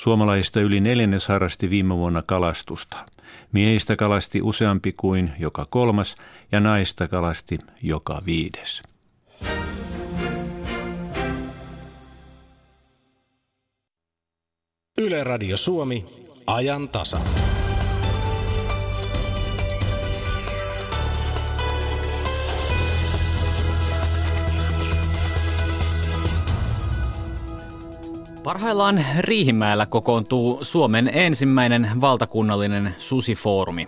Suomalaisista yli neljännes harrasti viime vuonna kalastusta. Miehistä kalasti useampi kuin joka kolmas ja naista kalasti joka viides. Yle Radio Suomi, ajan tasa. Parhaillaan Riihimäellä kokoontuu Suomen ensimmäinen valtakunnallinen susifoorumi.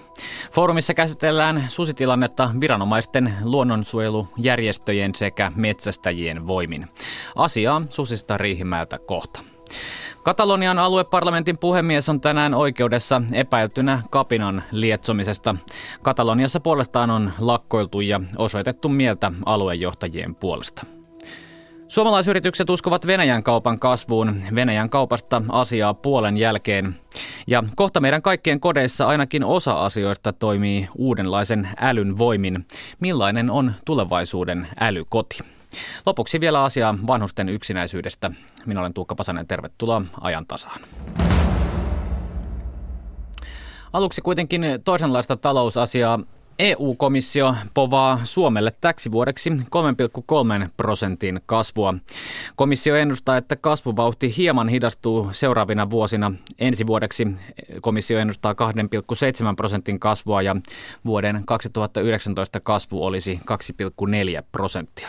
Foorumissa käsitellään susitilannetta viranomaisten, luonnonsuojelujärjestöjen sekä metsästäjien voimin. Asiaa susista Riihimäeltä kohta. Katalonian alueparlamentin puhemies on tänään oikeudessa epäiltynä kapinan lietsomisesta. Kataloniassa puolestaan on lakkoiltu ja osoitettu mieltä aluejohtajien puolesta. Suomalaisyritykset uskovat Venäjän kaupan kasvuun. Venäjän kaupasta asiaa puolen jälkeen. Ja kohta meidän kaikkien kodeissa ainakin osa asioista toimii uudenlaisen älyn voimin. Millainen on tulevaisuuden älykoti? Lopuksi vielä asiaa vanhusten yksinäisyydestä. Minä olen Tuukka Pasanen, tervetuloa ajan tasaan. Aluksi kuitenkin toisenlaista talousasiaa. EU-komissio povaa Suomelle täksi vuodeksi 3,3 prosentin kasvua. Komissio ennustaa, että kasvuvauhti hieman hidastuu seuraavina vuosina. Ensi vuodeksi komissio ennustaa 2,7 prosentin kasvua ja vuoden 2019 kasvu olisi 2,4 prosenttia.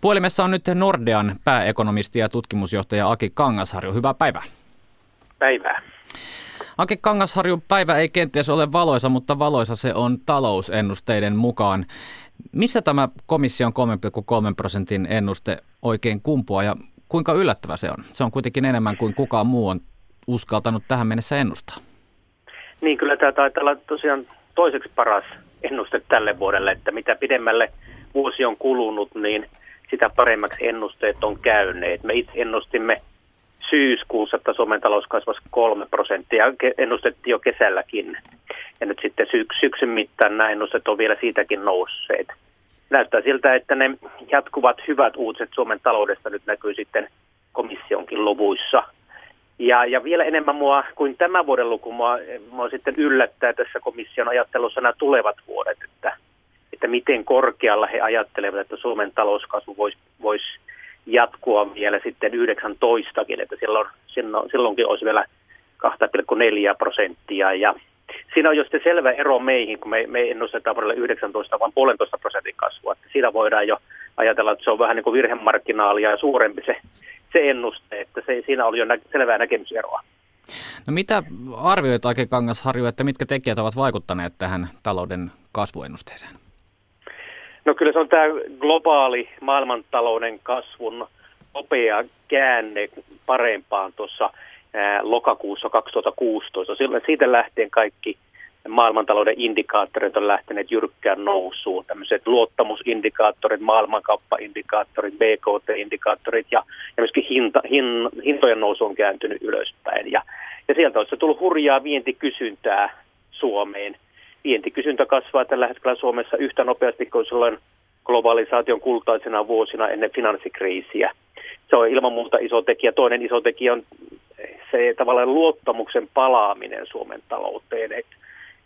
Puhelimessa on nyt Nordean pääekonomisti ja tutkimusjohtaja Aki Kangasharju. Hyvää päivää. Päivää. Anke Kangasharju, päivä ei kenties ole valoisa, mutta valoisa se on talousennusteiden mukaan. Missä tämä komission 3,3 prosentin ennuste oikein kumpuaa ja kuinka yllättävä se on? Se on kuitenkin enemmän kuin kukaan muu on uskaltanut tähän mennessä ennustaa. Niin, kyllä tämä taitaa olla tosiaan toiseksi paras ennuste tälle vuodelle, että mitä pidemmälle vuosi on kulunut, niin sitä paremmaksi ennusteet on käyneet. Me itse ennustimme syyskuussa, että Suomen talous kasvaisi kolme prosenttia. Ennustettiin jo kesälläkin. Ja nyt sitten syks- syksyn mittaan nämä ennustet on vielä siitäkin nousseet. Näyttää siltä, että ne jatkuvat hyvät uutiset Suomen taloudesta nyt näkyy sitten komissionkin luvuissa. Ja, ja vielä enemmän mua kuin tämän vuoden luku, mua, mua sitten yllättää tässä komission ajattelussa nämä tulevat vuodet, että, että miten korkealla he ajattelevat, että Suomen talouskasvu voisi vois jatkua vielä sitten 19kin, että silloin, silloin, silloinkin olisi vielä 2,4 prosenttia. Ja siinä on jo sitten selvä ero meihin, kun me, me ennustetaan vuodelle 19 vain puolentoista prosentin kasvua. Että siinä voidaan jo ajatella, että se on vähän niin kuin virhemarkkinaalia ja suurempi se, se ennuste, että se, siinä oli jo nä- selvää näkemyseroa. No mitä arvioit Ake Kangasharju, että mitkä tekijät ovat vaikuttaneet tähän talouden kasvuennusteeseen? No kyllä se on tämä globaali maailmantalouden kasvun nopea käänne parempaan tuossa lokakuussa 2016. Silloin siitä lähtien kaikki maailmantalouden indikaattorit on lähteneet jyrkkään nousuun. Tämmöiset luottamusindikaattorit, maailmankauppaindikaattorit, BKT-indikaattorit ja, ja myöskin hinta, hin, hintojen nousu on kääntynyt ylöspäin. Ja, ja sieltä olisi tullut hurjaa vientikysyntää Suomeen – vientikysyntä kasvaa tällä hetkellä Suomessa yhtä nopeasti kuin silloin globalisaation kultaisena vuosina ennen finanssikriisiä. Se on ilman muuta iso tekijä. Toinen iso tekijä on se tavallaan luottamuksen palaaminen Suomen talouteen. Et,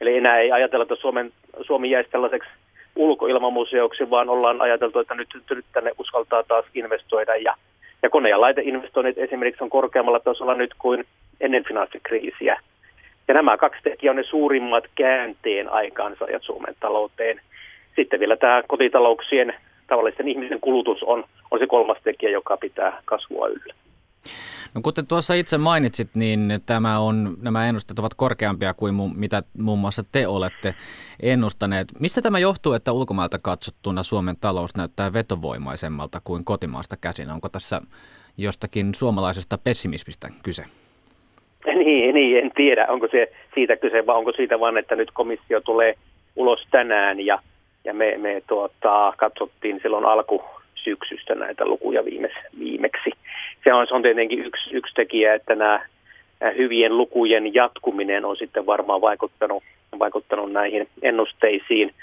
eli enää ei ajatella, että Suomen, Suomi jäisi tällaiseksi ulkoilmamuseoksi, vaan ollaan ajateltu, että nyt, nyt tänne uskaltaa taas investoida. Ja, ja kone- ja laiteinvestoinnit esimerkiksi on korkeammalla tasolla nyt kuin ennen finanssikriisiä. Ja nämä kaksi tekijää on ne suurimmat käänteen aikaansaajat Suomen talouteen. Sitten vielä tämä kotitalouksien tavallisten ihmisen kulutus on, on se kolmas tekijä, joka pitää kasvua yllä. No kuten tuossa itse mainitsit, niin tämä on, nämä ennusteet ovat korkeampia kuin mu, mitä muun muassa te olette ennustaneet. Mistä tämä johtuu, että ulkomailta katsottuna Suomen talous näyttää vetovoimaisemmalta kuin kotimaasta käsin? Onko tässä jostakin suomalaisesta pessimismistä kyse? Niin, niin, en tiedä, onko se siitä kyse vai onko siitä vaan, että nyt komissio tulee ulos tänään ja, ja me, me tuota, katsottiin silloin alkusyksystä näitä lukuja viimeksi. viimeksi. Se on, se on tietenkin yksi, yksi tekijä, että nämä, nämä hyvien lukujen jatkuminen on sitten varmaan vaikuttanut, vaikuttanut näihin ennusteisiin.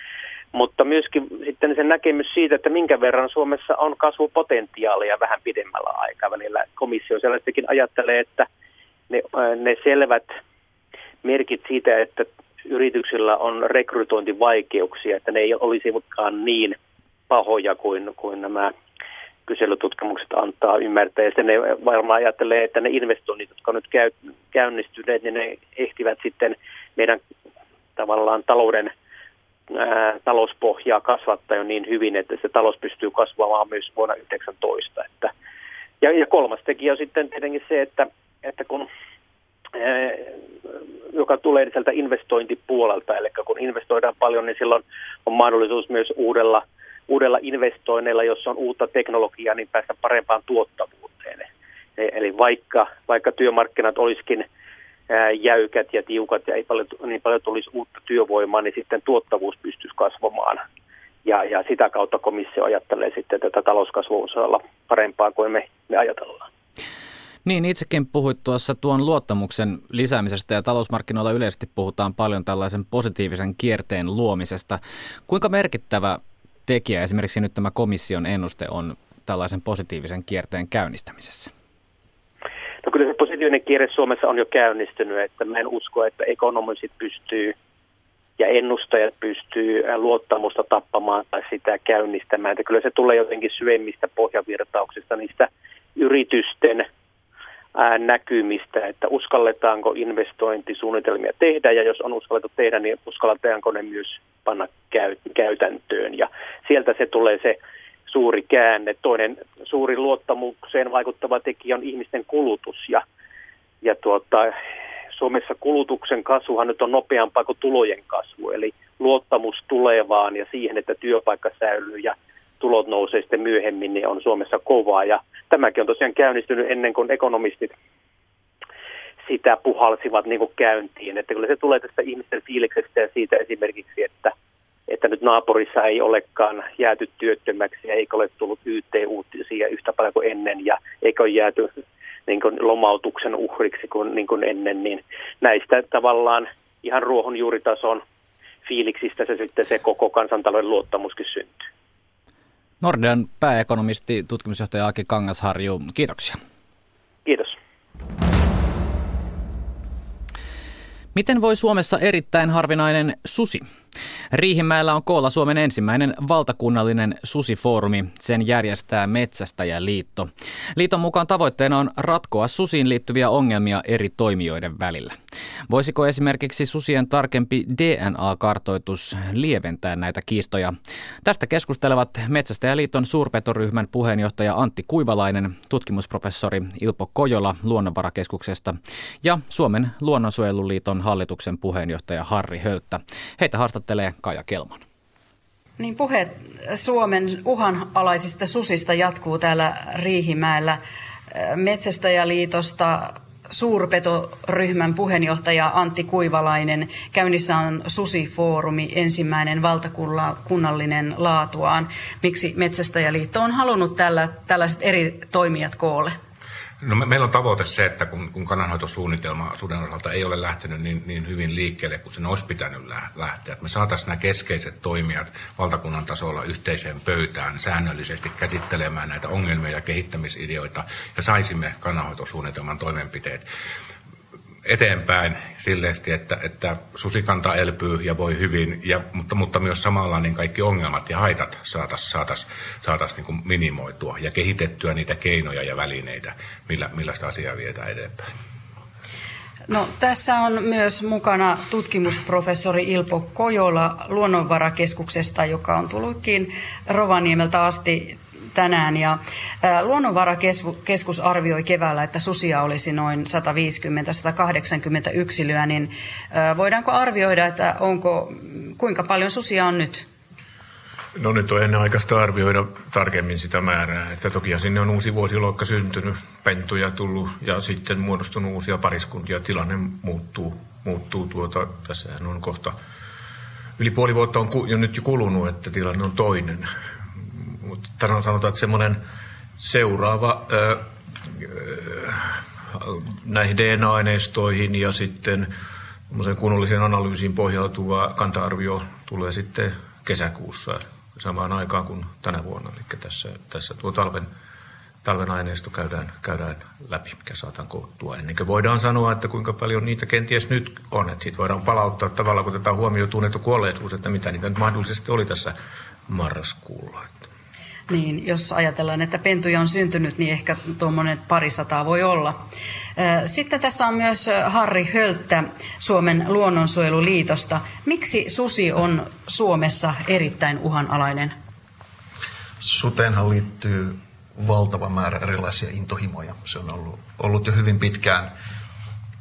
Mutta myöskin sitten se näkemys siitä, että minkä verran Suomessa on kasvupotentiaalia vähän pidemmällä aikavälillä. Komissio sellaistakin ajattelee, että – ne, ne selvät merkit siitä, että yrityksillä on rekrytointivaikeuksia, että ne ei olisikaan niin pahoja kuin, kuin nämä kyselytutkimukset antaa ymmärtää. Ja sitten ne varmaan ajattelee, että ne investoinnit, jotka on nyt käy, käynnistyneet, niin ne ehtivät sitten meidän tavallaan talouden ää, talouspohjaa kasvattaa jo niin hyvin, että se talous pystyy kasvamaan myös vuonna 2019. Että, ja, ja kolmas tekijä on sitten tietenkin se, että, että kun ää, joka tulee sieltä investointipuolelta, eli kun investoidaan paljon, niin silloin on mahdollisuus myös uudella, uudella investoinneilla, jos on uutta teknologiaa, niin päästä parempaan tuottavuuteen. E, eli vaikka, vaikka työmarkkinat olisikin jäykät ja tiukat ja ei paljon, niin paljon tulisi uutta työvoimaa, niin sitten tuottavuus pystyisi kasvamaan. Ja, ja sitä kautta komissio ajattelee sitten tätä talouskasvua parempaa kuin me, me ajatellaan. Niin, itsekin puhuit tuossa tuon luottamuksen lisäämisestä ja talousmarkkinoilla yleisesti puhutaan paljon tällaisen positiivisen kierteen luomisesta. Kuinka merkittävä tekijä esimerkiksi nyt tämä komission ennuste on tällaisen positiivisen kierteen käynnistämisessä? No kyllä se positiivinen kierre Suomessa on jo käynnistynyt, että mä en usko, että ekonomisit pystyy ja ennustajat pystyy luottamusta tappamaan tai sitä käynnistämään. Että kyllä se tulee jotenkin syvemmistä pohjavirtauksista, niistä yritysten näkymistä, että uskalletaanko investointisuunnitelmia tehdä ja jos on uskallettu tehdä, niin uskalletaanko ne myös panna käytäntöön. Ja sieltä se tulee se suuri käänne. Toinen suuri luottamukseen vaikuttava tekijä on ihmisten kulutus ja, ja tuota, Suomessa kulutuksen kasvuhan nyt on nopeampaa kuin tulojen kasvu, eli luottamus tulevaan ja siihen, että työpaikka säilyy ja tulot nousee sitten myöhemmin, niin on Suomessa kovaa. Ja tämäkin on tosiaan käynnistynyt ennen kuin ekonomistit sitä puhalsivat niin kuin käyntiin. Että kyllä se tulee tästä ihmisten fiiliksestä ja siitä esimerkiksi, että – että nyt naapurissa ei olekaan jääty työttömäksi ja eikä ole tullut YT-uutisia yhtä paljon kuin ennen ja eikä ole jääty niin kuin lomautuksen uhriksi kuin, niin kuin ennen, niin näistä tavallaan ihan ruohonjuuritason fiiliksistä se sitten se koko kansantalouden luottamuskin syntyy. Nordean pääekonomisti, tutkimusjohtaja Aki Kangasharju, kiitoksia. Kiitos. Miten voi Suomessa erittäin harvinainen susi Riihimäellä on koolla Suomen ensimmäinen valtakunnallinen susifoorumi. Sen järjestää Metsästäjäliitto. Liiton mukaan tavoitteena on ratkoa susiin liittyviä ongelmia eri toimijoiden välillä. Voisiko esimerkiksi susien tarkempi DNA-kartoitus lieventää näitä kiistoja? Tästä keskustelevat Metsästäjäliiton suurpetoryhmän puheenjohtaja Antti Kuivalainen, tutkimusprofessori Ilpo Kojola Luonnonvarakeskuksesta ja Suomen luonnonsuojeluliiton hallituksen puheenjohtaja Harri Hölttä. Heitä haastattelee Kaja Kelman. Niin puhe Suomen uhanalaisista susista jatkuu täällä Riihimäellä. Metsästäjäliitosta suurpetoryhmän puheenjohtaja Antti Kuivalainen. Käynnissä on Susifoorumi, ensimmäinen valtakunnallinen laatuaan. Miksi Metsästäjäliitto on halunnut tällä, tällaiset eri toimijat koolle? No me, meillä on tavoite se, että kun, kun kannanhoitosuunnitelma suden osalta ei ole lähtenyt niin, niin hyvin liikkeelle kuin sen olisi pitänyt lähteä, että me saataisiin nämä keskeiset toimijat valtakunnan tasolla yhteiseen pöytään säännöllisesti käsittelemään näitä ongelmia ja kehittämisideoita ja saisimme kannanhoitosuunnitelman toimenpiteet eteenpäin silleesti, että, että susikanta elpyy ja voi hyvin, ja, mutta, mutta myös samalla niin kaikki ongelmat ja haitat saataisiin saatais, saatais niin minimoitua ja kehitettyä niitä keinoja ja välineitä, millä, millä sitä asiaa vietään eteenpäin. No, tässä on myös mukana tutkimusprofessori Ilpo Kojola Luonnonvarakeskuksesta, joka on tullutkin Rovaniemeltä asti tänään. Ja Luonnonvarakeskus arvioi keväällä, että susia olisi noin 150-180 yksilöä, niin voidaanko arvioida, että onko, kuinka paljon susia on nyt? No nyt on ennen aikaista arvioida tarkemmin sitä määrää. Että toki sinne on uusi vuosiluokka syntynyt, pentuja tullut ja sitten muodostunut uusia pariskuntia. Tilanne muuttuu, muuttuu tuota, tässä on kohta yli puoli vuotta on jo nyt jo kulunut, että tilanne on toinen. Mutta sanotaan, että semmoinen seuraava ö, ö, näihin DNA-aineistoihin ja sitten kunnolliseen analyysiin pohjautuva kanta-arvio tulee sitten kesäkuussa samaan aikaan kuin tänä vuonna. Eli tässä, tässä tuo talven, talven aineisto käydään, käydään läpi, mikä saataan koottua ennen kuin voidaan sanoa, että kuinka paljon niitä kenties nyt on. Että siitä voidaan palauttaa tavallaan, kun otetaan huomioon tunnettu kuolleisuus, että mitä niitä nyt mahdollisesti oli tässä marraskuulla. Niin, jos ajatellaan, että pentuja on syntynyt, niin ehkä tuommoinen parisataa voi olla. Sitten tässä on myös Harri Hölttä Suomen luonnonsuojeluliitosta. Miksi susi on Suomessa erittäin uhanalainen? Suteenhan liittyy valtava määrä erilaisia intohimoja. Se on ollut, ollut jo hyvin pitkään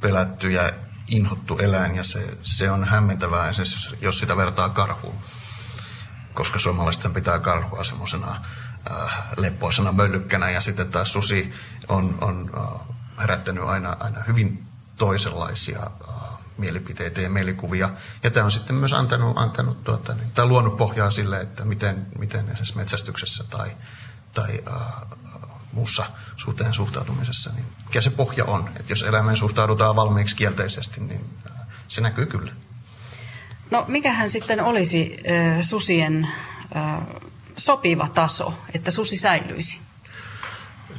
pelätty ja inhottu eläin ja se, se on hämmentävää jos, sitä vertaa karhuun. Koska suomalaisten pitää karhua semmoisena äh, leppoisena möllykkänä ja sitten taas susi on, on äh, herättänyt aina, aina hyvin toisenlaisia äh, mielipiteitä ja mielikuvia. Ja tämä on sitten myös antanut, antanut tuota, niin, tai luonut pohjaa sille, että miten, miten esimerkiksi metsästyksessä tai, tai äh, muussa suhteen suhtautumisessa, niin mikä se pohja on. Että jos eläimeen suhtaudutaan valmiiksi kielteisesti, niin äh, se näkyy kyllä. No mikähän sitten olisi äh, susien äh, sopiva taso, että susi säilyisi?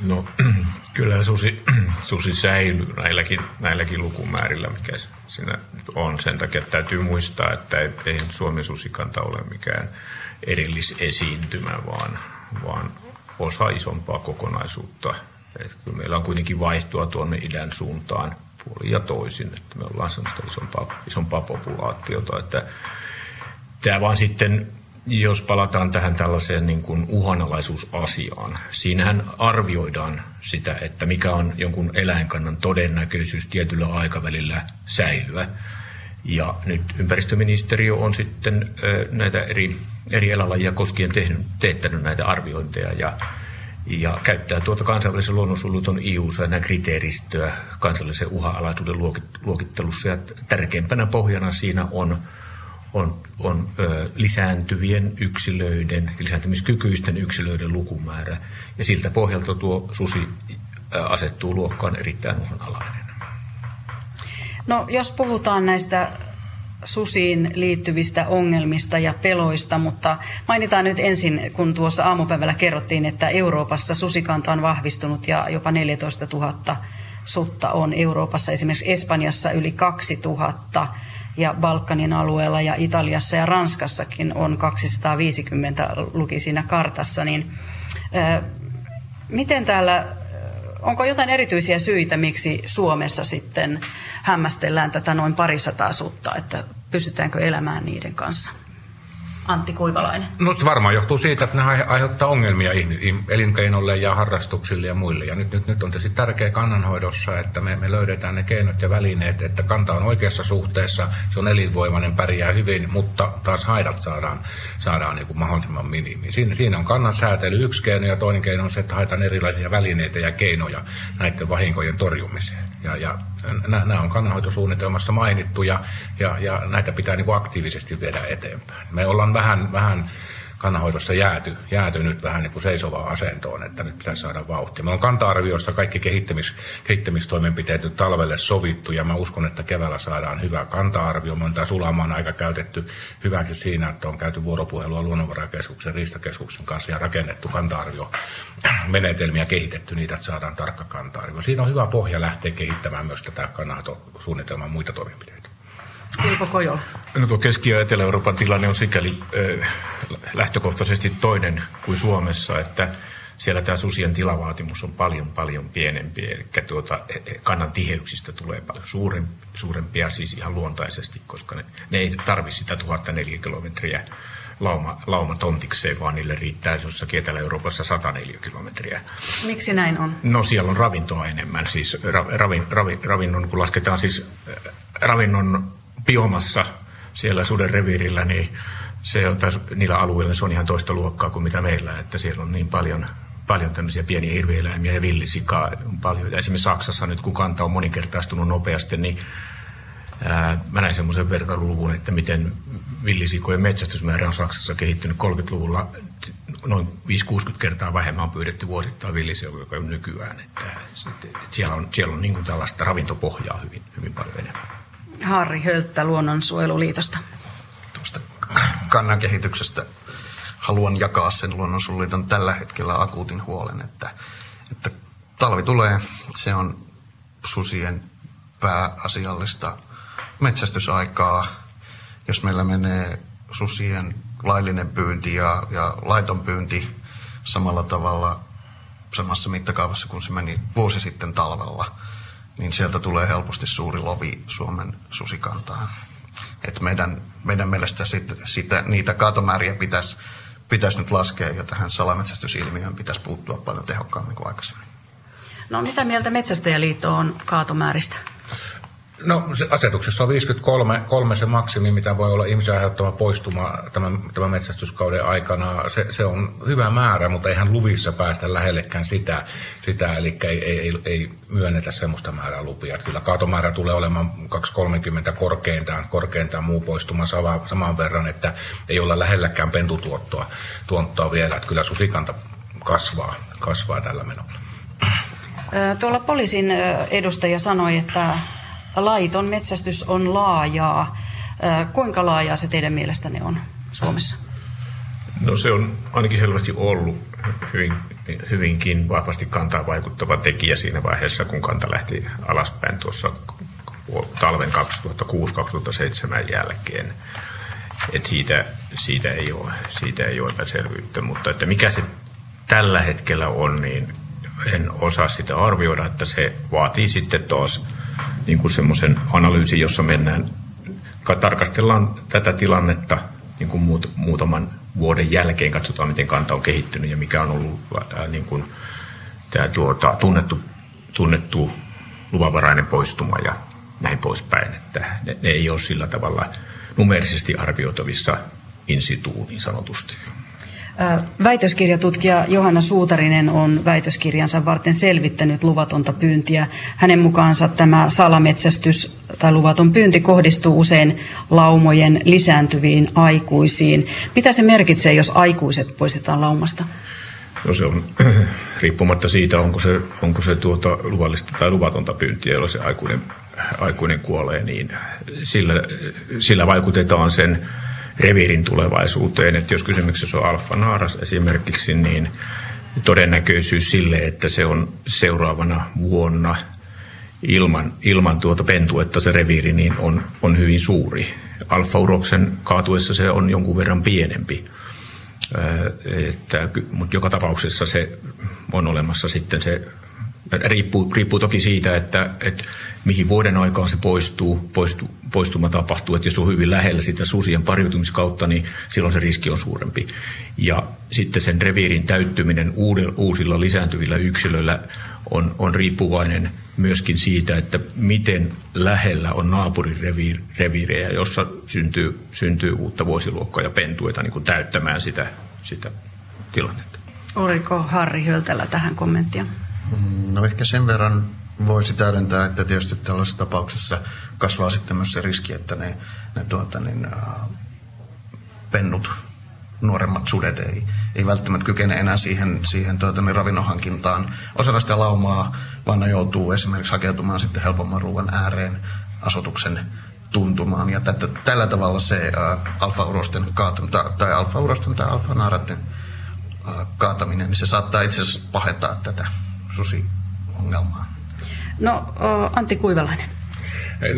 No kyllä susi, susi säilyy näilläkin, näilläkin lukumäärillä, mikä siinä on. Sen takia täytyy muistaa, että ei, ei Suomen susikanta ole mikään erillisesiintymä, vaan, vaan osa isompaa kokonaisuutta. Et kyllä meillä on kuitenkin vaihtoa tuonne idän suuntaan puolin ja toisin, että me ollaan sellaista isompaa, isompaa populaatiota, että tämä vaan sitten jos palataan tähän tällaiseen niin kuin uhanalaisuusasiaan, siinähän arvioidaan sitä, että mikä on jonkun eläinkannan todennäköisyys tietyllä aikavälillä säilyä. Ja nyt ympäristöministeriö on sitten näitä eri, eri eläinlajia koskien tehnyt, teettänyt näitä arviointeja ja, ja käyttää tuota kansainvälisen luonnonsuojeluton EU-säännön kriteeristöä kansallisen uhanalaisuuden luokittelussa. Ja tärkeimpänä pohjana siinä on on, on ö, lisääntyvien yksilöiden, lisääntymiskykyisten yksilöiden lukumäärä. Ja siltä pohjalta tuo susi ö, asettuu luokkaan erittäin uhanalainen. No jos puhutaan näistä susiin liittyvistä ongelmista ja peloista, mutta mainitaan nyt ensin, kun tuossa aamupäivällä kerrottiin, että Euroopassa susikanta on vahvistunut ja jopa 14 000 sutta on Euroopassa, esimerkiksi Espanjassa yli 2000 ja Balkanin alueella ja Italiassa ja Ranskassakin on 250 luki siinä kartassa, niin miten täällä, onko jotain erityisiä syitä, miksi Suomessa sitten hämmästellään tätä noin parisataa sutta, että pystytäänkö elämään niiden kanssa? Antti Kuivalainen? No se varmaan johtuu siitä, että ne aiheuttaa ongelmia elinkeinolle ja harrastuksille ja muille. Ja nyt, nyt, nyt on tietysti tärkeä kannanhoidossa, että me, me löydetään ne keinot ja välineet, että kanta on oikeassa suhteessa, se on elinvoimainen, pärjää hyvin, mutta taas haidat saadaan, saadaan niin kuin mahdollisimman minimi. Siinä, siinä on kannan säätely yksi keino ja toinen keino on se, että haetaan erilaisia välineitä ja keinoja näiden vahinkojen torjumiseen. Ja, ja nämä on kannanhoitosuunnitelmassa mainittu ja, ja, ja näitä pitää niin kuin aktiivisesti viedä eteenpäin. Me ollaan vähän, vähän kannanhoidossa jääty, jääty nyt vähän niin kuin seisovaan asentoon, että nyt pitäisi saada vauhtia. Meillä on kanta-arvioista kaikki kehittämis, kehittämistoimenpiteet nyt talvelle sovittu ja mä uskon, että keväällä saadaan hyvä kanta-arvio. Me on tämä sulamaan aika käytetty hyväksi siinä, että on käyty vuoropuhelua Luonnonvarakeskuksen, Riistakeskuksen kanssa ja rakennettu kanta-arvio menetelmiä kehitetty niitä, että saadaan tarkka kanta-arvio. Siinä on hyvä pohja lähteä kehittämään myös tätä kannanhoitosuunnitelman muita toimenpiteitä. Ilpo Kojola. No tuo Keski- ja Etelä-Euroopan tilanne on sikäli äh, lähtökohtaisesti toinen kuin Suomessa, että siellä tämä susien tilavaatimus on paljon, paljon pienempi, eli tuota, e, e, kannan tiheyksistä tulee paljon suurempia siis ihan luontaisesti, koska ne, ne ei tarvitse sitä 1004 kilometriä lauma, lauma tontikseen, vaan niille riittää jossakin Etelä-Euroopassa 104 kilometriä. Miksi näin on? No siellä on ravintoa enemmän, siis ra, ravin, ravin, ravinnon, kun lasketaan siis ravinnon biomassa siellä suden reviirillä, niin se on taas, niillä alueilla se on ihan toista luokkaa kuin mitä meillä, että siellä on niin paljon, paljon tämmöisiä pieniä hirvieläimiä ja villisikaa on paljon. Esimerkiksi Saksassa nyt, kun kanta on moninkertaistunut nopeasti, niin ää, mä näin semmoisen vertailuluvun, että miten villisikojen metsästysmäärä on Saksassa kehittynyt 30-luvulla noin 5-60 kertaa vähemmän on pyydetty vuosittain villisikoja kuin nykyään. Että, että siellä on, siellä on niin kuin tällaista ravintopohjaa hyvin, hyvin paljon enemmän. Harri Hölttä Luonnonsuojeluliitosta. Tuosta kannan kehityksestä haluan jakaa sen Luonnonsuojeluliiton tällä hetkellä akuutin huolen, että talvi tulee, se on susien pääasiallista metsästysaikaa. Jos meillä menee susien laillinen pyynti ja, ja laiton pyynti samalla tavalla samassa mittakaavassa kuin se meni vuosi sitten talvella, niin sieltä tulee helposti suuri lovi Suomen susikantaan. Et meidän, meidän mielestä sit, sitä, niitä kaatomääriä pitäisi pitäisi nyt laskea ja tähän salametsästysilmiöön pitäisi puuttua paljon tehokkaammin kuin aikaisemmin. No mitä mieltä Metsästäjäliitto on kaatomääristä? No se asetuksessa on 53 kolme se maksimi, mitä voi olla ihmisen aiheuttama poistuma tämän, tämän metsästyskauden aikana. Se, se on hyvä määrä, mutta eihän luvissa päästä lähellekään sitä, sitä eli ei, ei, ei, ei myönnetä semmoista määrää lupia. Että kyllä kaatomäärä tulee olemaan 230 korkeintaan, korkeintaan muu poistuma sama, saman verran, että ei olla lähelläkään pentutuottoa tuottoa vielä. Että kyllä susikanta kasvaa, kasvaa tällä menolla. Tuolla poliisin edustaja sanoi, että laiton metsästys on laajaa. Kuinka laajaa se teidän mielestänne on Suomessa? No se on ainakin selvästi ollut hyvin, hyvinkin vahvasti kantaa vaikuttava tekijä siinä vaiheessa, kun kanta lähti alaspäin tuossa talven 2006-2007 jälkeen. Et siitä, siitä, ei ole, siitä ei ole epäselvyyttä, mutta että mikä se tällä hetkellä on, niin en osaa sitä arvioida, että se vaatii sitten taas niin kuin semmoisen analyysin, jossa mennään, tarkastellaan tätä tilannetta niin kuin muut, muutaman vuoden jälkeen, katsotaan miten kanta on kehittynyt ja mikä on ollut ää, niin kuin, tämä tuota, tunnettu, tunnettu luvanvarainen poistuma ja näin poispäin. Että ne, ne ei ole sillä tavalla numerisesti arvioitavissa in situ niin sanotusti. Väitöskirjatutkija Johanna Suutarinen on väitöskirjansa varten selvittänyt luvatonta pyyntiä. Hänen mukaansa tämä salametsästys tai luvaton pyynti kohdistuu usein laumojen lisääntyviin aikuisiin. Mitä se merkitsee, jos aikuiset poistetaan laumasta? No se on riippumatta siitä, onko se, onko se tuota luvallista tai luvatonta pyyntiä, jolla se aikuinen, aikuinen kuolee, niin sillä, sillä vaikutetaan sen reviirin tulevaisuuteen. Että jos kysymyksessä on alfa naaras esimerkiksi, niin todennäköisyys sille, että se on seuraavana vuonna ilman, ilman tuota pentuetta se reviiri, niin on, on hyvin suuri. Alfa-uroksen kaatuessa se on jonkun verran pienempi. Että, mutta joka tapauksessa se on olemassa sitten se Riippuu, riippuu toki siitä, että, että mihin vuoden aikaan se poistuu, poistu, poistuma tapahtuu. Että jos on hyvin lähellä sitä susien pariutumiskautta, niin silloin se riski on suurempi. Ja sitten sen reviirin täyttyminen uusilla lisääntyvillä yksilöillä on, on riippuvainen myöskin siitä, että miten lähellä on naapurireviirejä, jossa syntyy, syntyy uutta vuosiluokkaa ja pentuita niin kuin täyttämään sitä, sitä tilannetta. Oliko Harri Höltälä tähän kommenttia? No ehkä sen verran voisi täydentää, että tietysti tällaisessa tapauksessa kasvaa sitten myös se riski, että ne, ne tuota, niin, äh, pennut, nuoremmat sudet ei, ei välttämättä kykene enää siihen, siihen tuota, niin ravinnonhankintaan osana sitä laumaa, vaan ne joutuu esimerkiksi hakeutumaan sitten helpomman ruoan ääreen asutuksen tuntumaan. Ja tätä, tällä tavalla se alfa-urosten tai alfa-urosten tai alfa-naaratten kaataminen, niin se saattaa itse asiassa pahentaa tätä susiongelmaa? No, Antti Kuivalainen.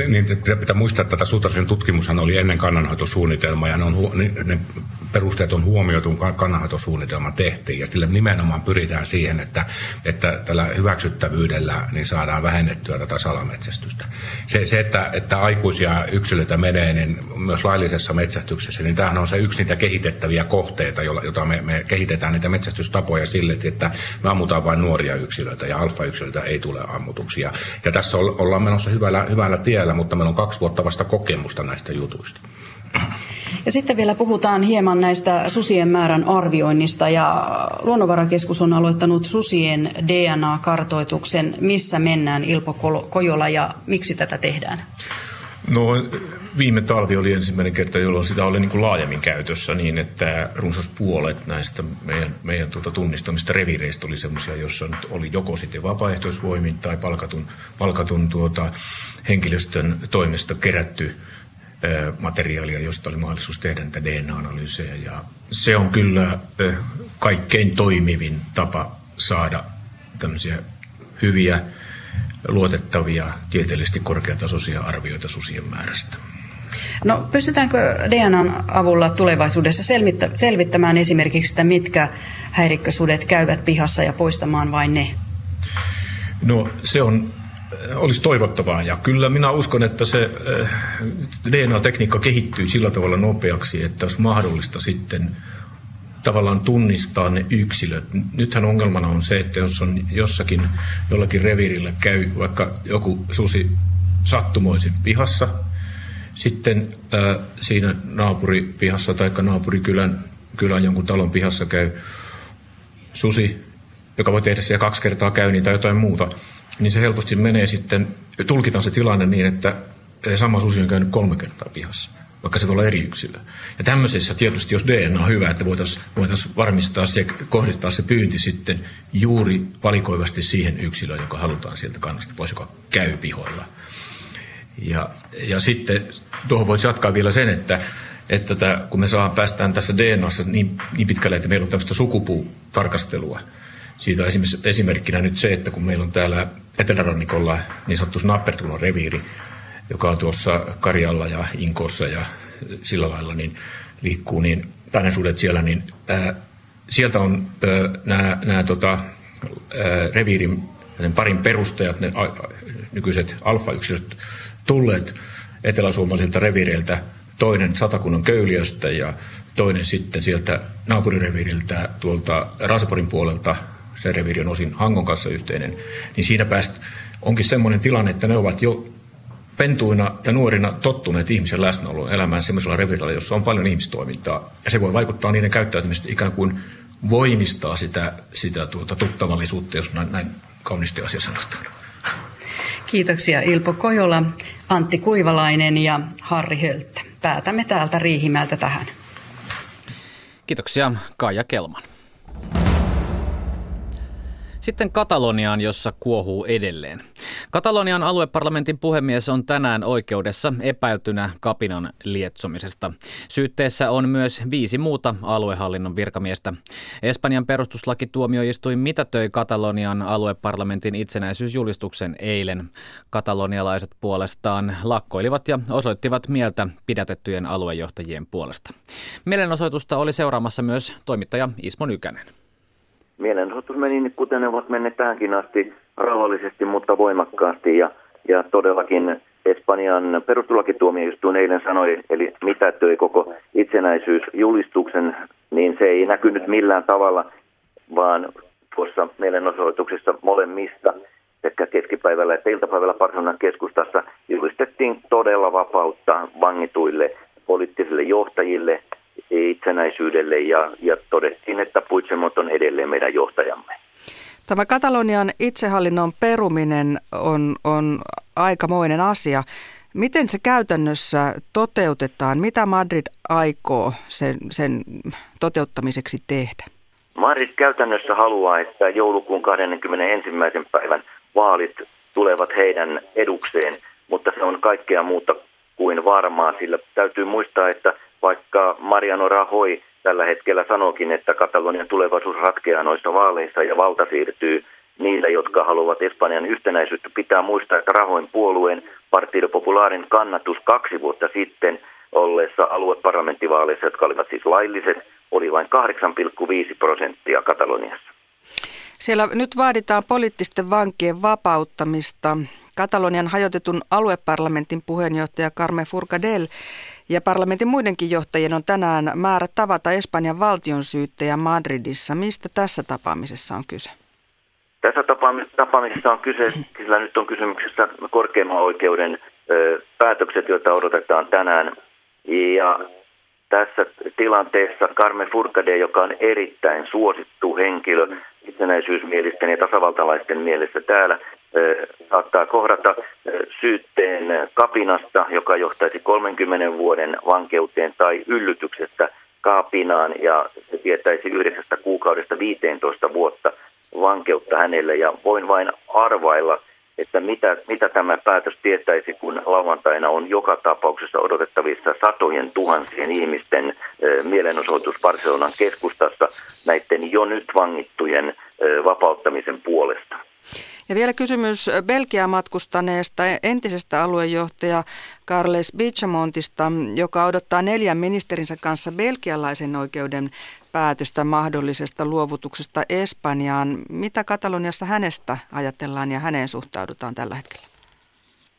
Niin, pitää muistaa, että Sutarsin tutkimushan oli ennen kannanhoitosuunnitelmaa ja ne, on, ne perusteet on huomioitu, kun kannanhoitosuunnitelma tehtiin. Ja sillä nimenomaan pyritään siihen, että, että tällä hyväksyttävyydellä niin saadaan vähennettyä tätä salametsästystä. Se, se että, että aikuisia yksilöitä menee niin myös laillisessa metsästyksessä, niin tämähän on se yksi niitä kehitettäviä kohteita, jota me, me kehitetään niitä metsästystapoja sille, että me ammutaan vain nuoria yksilöitä ja alfa-yksilöitä ei tule ammutuksia. Ja tässä ollaan menossa hyvällä, hyvällä tiellä, mutta meillä on kaksi vuotta vasta kokemusta näistä jutuista. Ja sitten vielä puhutaan hieman näistä susien määrän arvioinnista ja Luonnonvarakeskus on aloittanut susien DNA-kartoituksen. Missä mennään Ilpo Kojola ja miksi tätä tehdään? No viime talvi oli ensimmäinen kerta, jolloin sitä oli niin kuin laajemmin käytössä niin, että runsas puolet näistä meidän, meidän tuota tunnistamista revireistä oli semmoisia, jossa nyt oli joko sitten vapaaehtoisvoimin tai palkatun, palkatun tuota, henkilöstön toimesta kerätty materiaalia, josta oli mahdollisuus tehdä näitä DNA-analyysejä. Ja se on kyllä kaikkein toimivin tapa saada tämmöisiä hyviä, luotettavia, tieteellisesti korkeatasoisia arvioita susien määrästä. No pystytäänkö DNAn avulla tulevaisuudessa selvittämään esimerkiksi, että mitkä häirikkösudet käyvät pihassa ja poistamaan vain ne? No se on olisi toivottavaa. Ja kyllä minä uskon, että se eh, DNA-tekniikka kehittyy sillä tavalla nopeaksi, että olisi mahdollista sitten tavallaan tunnistaa ne yksilöt. Nythän ongelmana on se, että jos on jossakin jollakin reviirillä käy vaikka joku susi sattumoisin pihassa, sitten ää, siinä naapuripihassa tai naapurikylän kylän jonkun talon pihassa käy susi, joka voi tehdä siellä kaksi kertaa käynnin tai jotain muuta, niin se helposti menee sitten, tulkitaan se tilanne niin, että sama susi on käynyt kolme kertaa pihassa, vaikka se voi olla eri yksilö. Ja tämmöisessä tietysti, jos DNA on hyvä, että voitaisiin voitais varmistaa se, kohdistaa se pyynti sitten juuri valikoivasti siihen yksilöön, joka halutaan sieltä kannasta pois, joka käy pihoilla. Ja, ja sitten tuohon voisi jatkaa vielä sen, että, että tämä, kun me saa, päästään tässä DNAssa niin, niin pitkälle, että meillä on tämmöistä sukupuutarkastelua, siitä esimerkkinä nyt se, että kun meillä on täällä Etelärannikolla niin sanottu Snappertunon reviiri, joka on tuossa Karjalla ja Inkossa ja sillä lailla niin liikkuu, niin päänäsuudet siellä, niin ää, sieltä on nämä, nämä tota, ää, reviirin parin perustajat, ne a, nykyiset alfa-yksilöt tulleet eteläsuomalaisilta reviireiltä, toinen Satakunnan Köyliöstä ja toinen sitten sieltä naapurireviiriltä tuolta Raseporin puolelta se reviiri on osin Hangon kanssa yhteinen, niin siinä päästä onkin semmoinen tilanne, että ne ovat jo pentuina ja nuorina tottuneet ihmisen läsnäoloon elämään semmoisella reviirillä, jossa on paljon ihmistoimintaa. Ja se voi vaikuttaa niiden käyttäytymistä ikään kuin voimistaa sitä, sitä tuota tuttavallisuutta, jos näin, näin kauniisti asia sanotaan. Kiitoksia Ilpo Kojola, Antti Kuivalainen ja Harri Hölttä. Päätämme täältä Riihimäeltä tähän. Kiitoksia Kaija Kelman. Sitten Kataloniaan, jossa kuohuu edelleen. Katalonian alueparlamentin puhemies on tänään oikeudessa epäiltynä kapinan lietsomisesta. Syytteessä on myös viisi muuta aluehallinnon virkamiestä. Espanjan perustuslakituomioistuin mitätöi Katalonian alueparlamentin itsenäisyysjulistuksen eilen. Katalonialaiset puolestaan lakkoilivat ja osoittivat mieltä pidätettyjen aluejohtajien puolesta. Mielenosoitusta oli seuraamassa myös toimittaja Ismo Nykänen. Mielenosoitus meni kuten ne ovat menneet tähänkin asti rauhallisesti, mutta voimakkaasti. Ja, ja todellakin Espanjan perustulakituomioistuin eilen sanoi, eli mitä töi koko itsenäisyysjulistuksen, niin se ei näkynyt millään tavalla, vaan tuossa mielenosoituksessa molemmista. Sekä keskipäivällä että iltapäivällä Barcelonan keskustassa julistettiin todella vapautta vangituille poliittisille johtajille – itsenäisyydelle ja, ja todettiin, että Puigdemont on edelleen meidän johtajamme. Tämä Katalonian itsehallinnon peruminen on, on aikamoinen asia. Miten se käytännössä toteutetaan? Mitä Madrid aikoo sen, sen toteuttamiseksi tehdä? Madrid käytännössä haluaa, että joulukuun 21. päivän vaalit tulevat heidän edukseen, mutta se on kaikkea muuta kuin varmaa, sillä täytyy muistaa, että vaikka Mariano Rajoy tällä hetkellä sanokin, että Katalonian tulevaisuus ratkeaa noissa vaaleissa ja valta siirtyy niille, jotka haluavat Espanjan yhtenäisyyttä. Pitää muistaa, että Rahoin puolueen Partido Popularin kannatus kaksi vuotta sitten olleessa alueparlamenttivaaleissa, jotka olivat siis lailliset, oli vain 8,5 prosenttia Kataloniassa. Siellä nyt vaaditaan poliittisten vankien vapauttamista. Katalonian hajotetun alueparlamentin puheenjohtaja Carme Furcadell ja parlamentin muidenkin johtajien on tänään määrä tavata Espanjan valtionsyyttäjä Madridissa. Mistä tässä tapaamisessa on kyse? Tässä tapaamisessa on kyse, sillä nyt on kysymyksessä korkeimman oikeuden päätökset, joita odotetaan tänään. Ja tässä tilanteessa Carmen Furcade, joka on erittäin suosittu henkilö itsenäisyysmielisten ja tasavaltalaisten mielessä täällä, saattaa kohdata syytteen kapinasta, joka johtaisi 30 vuoden vankeuteen tai yllytyksestä kapinaan ja se tietäisi 9 kuukaudesta 15 vuotta vankeutta hänelle ja voin vain arvailla, että mitä, mitä tämä päätös tietäisi, kun lauantaina on joka tapauksessa odotettavissa satojen tuhansien ihmisten mielenosoitus Barcelonan keskustassa näiden jo nyt vangittujen vapauttamisen puolesta. Ja vielä kysymys Belgiaa matkustaneesta entisestä aluejohtaja Carles Bichamontista, joka odottaa neljän ministerinsä kanssa belgialaisen oikeuden päätöstä mahdollisesta luovutuksesta Espanjaan. Mitä Kataloniassa hänestä ajatellaan ja häneen suhtaudutaan tällä hetkellä?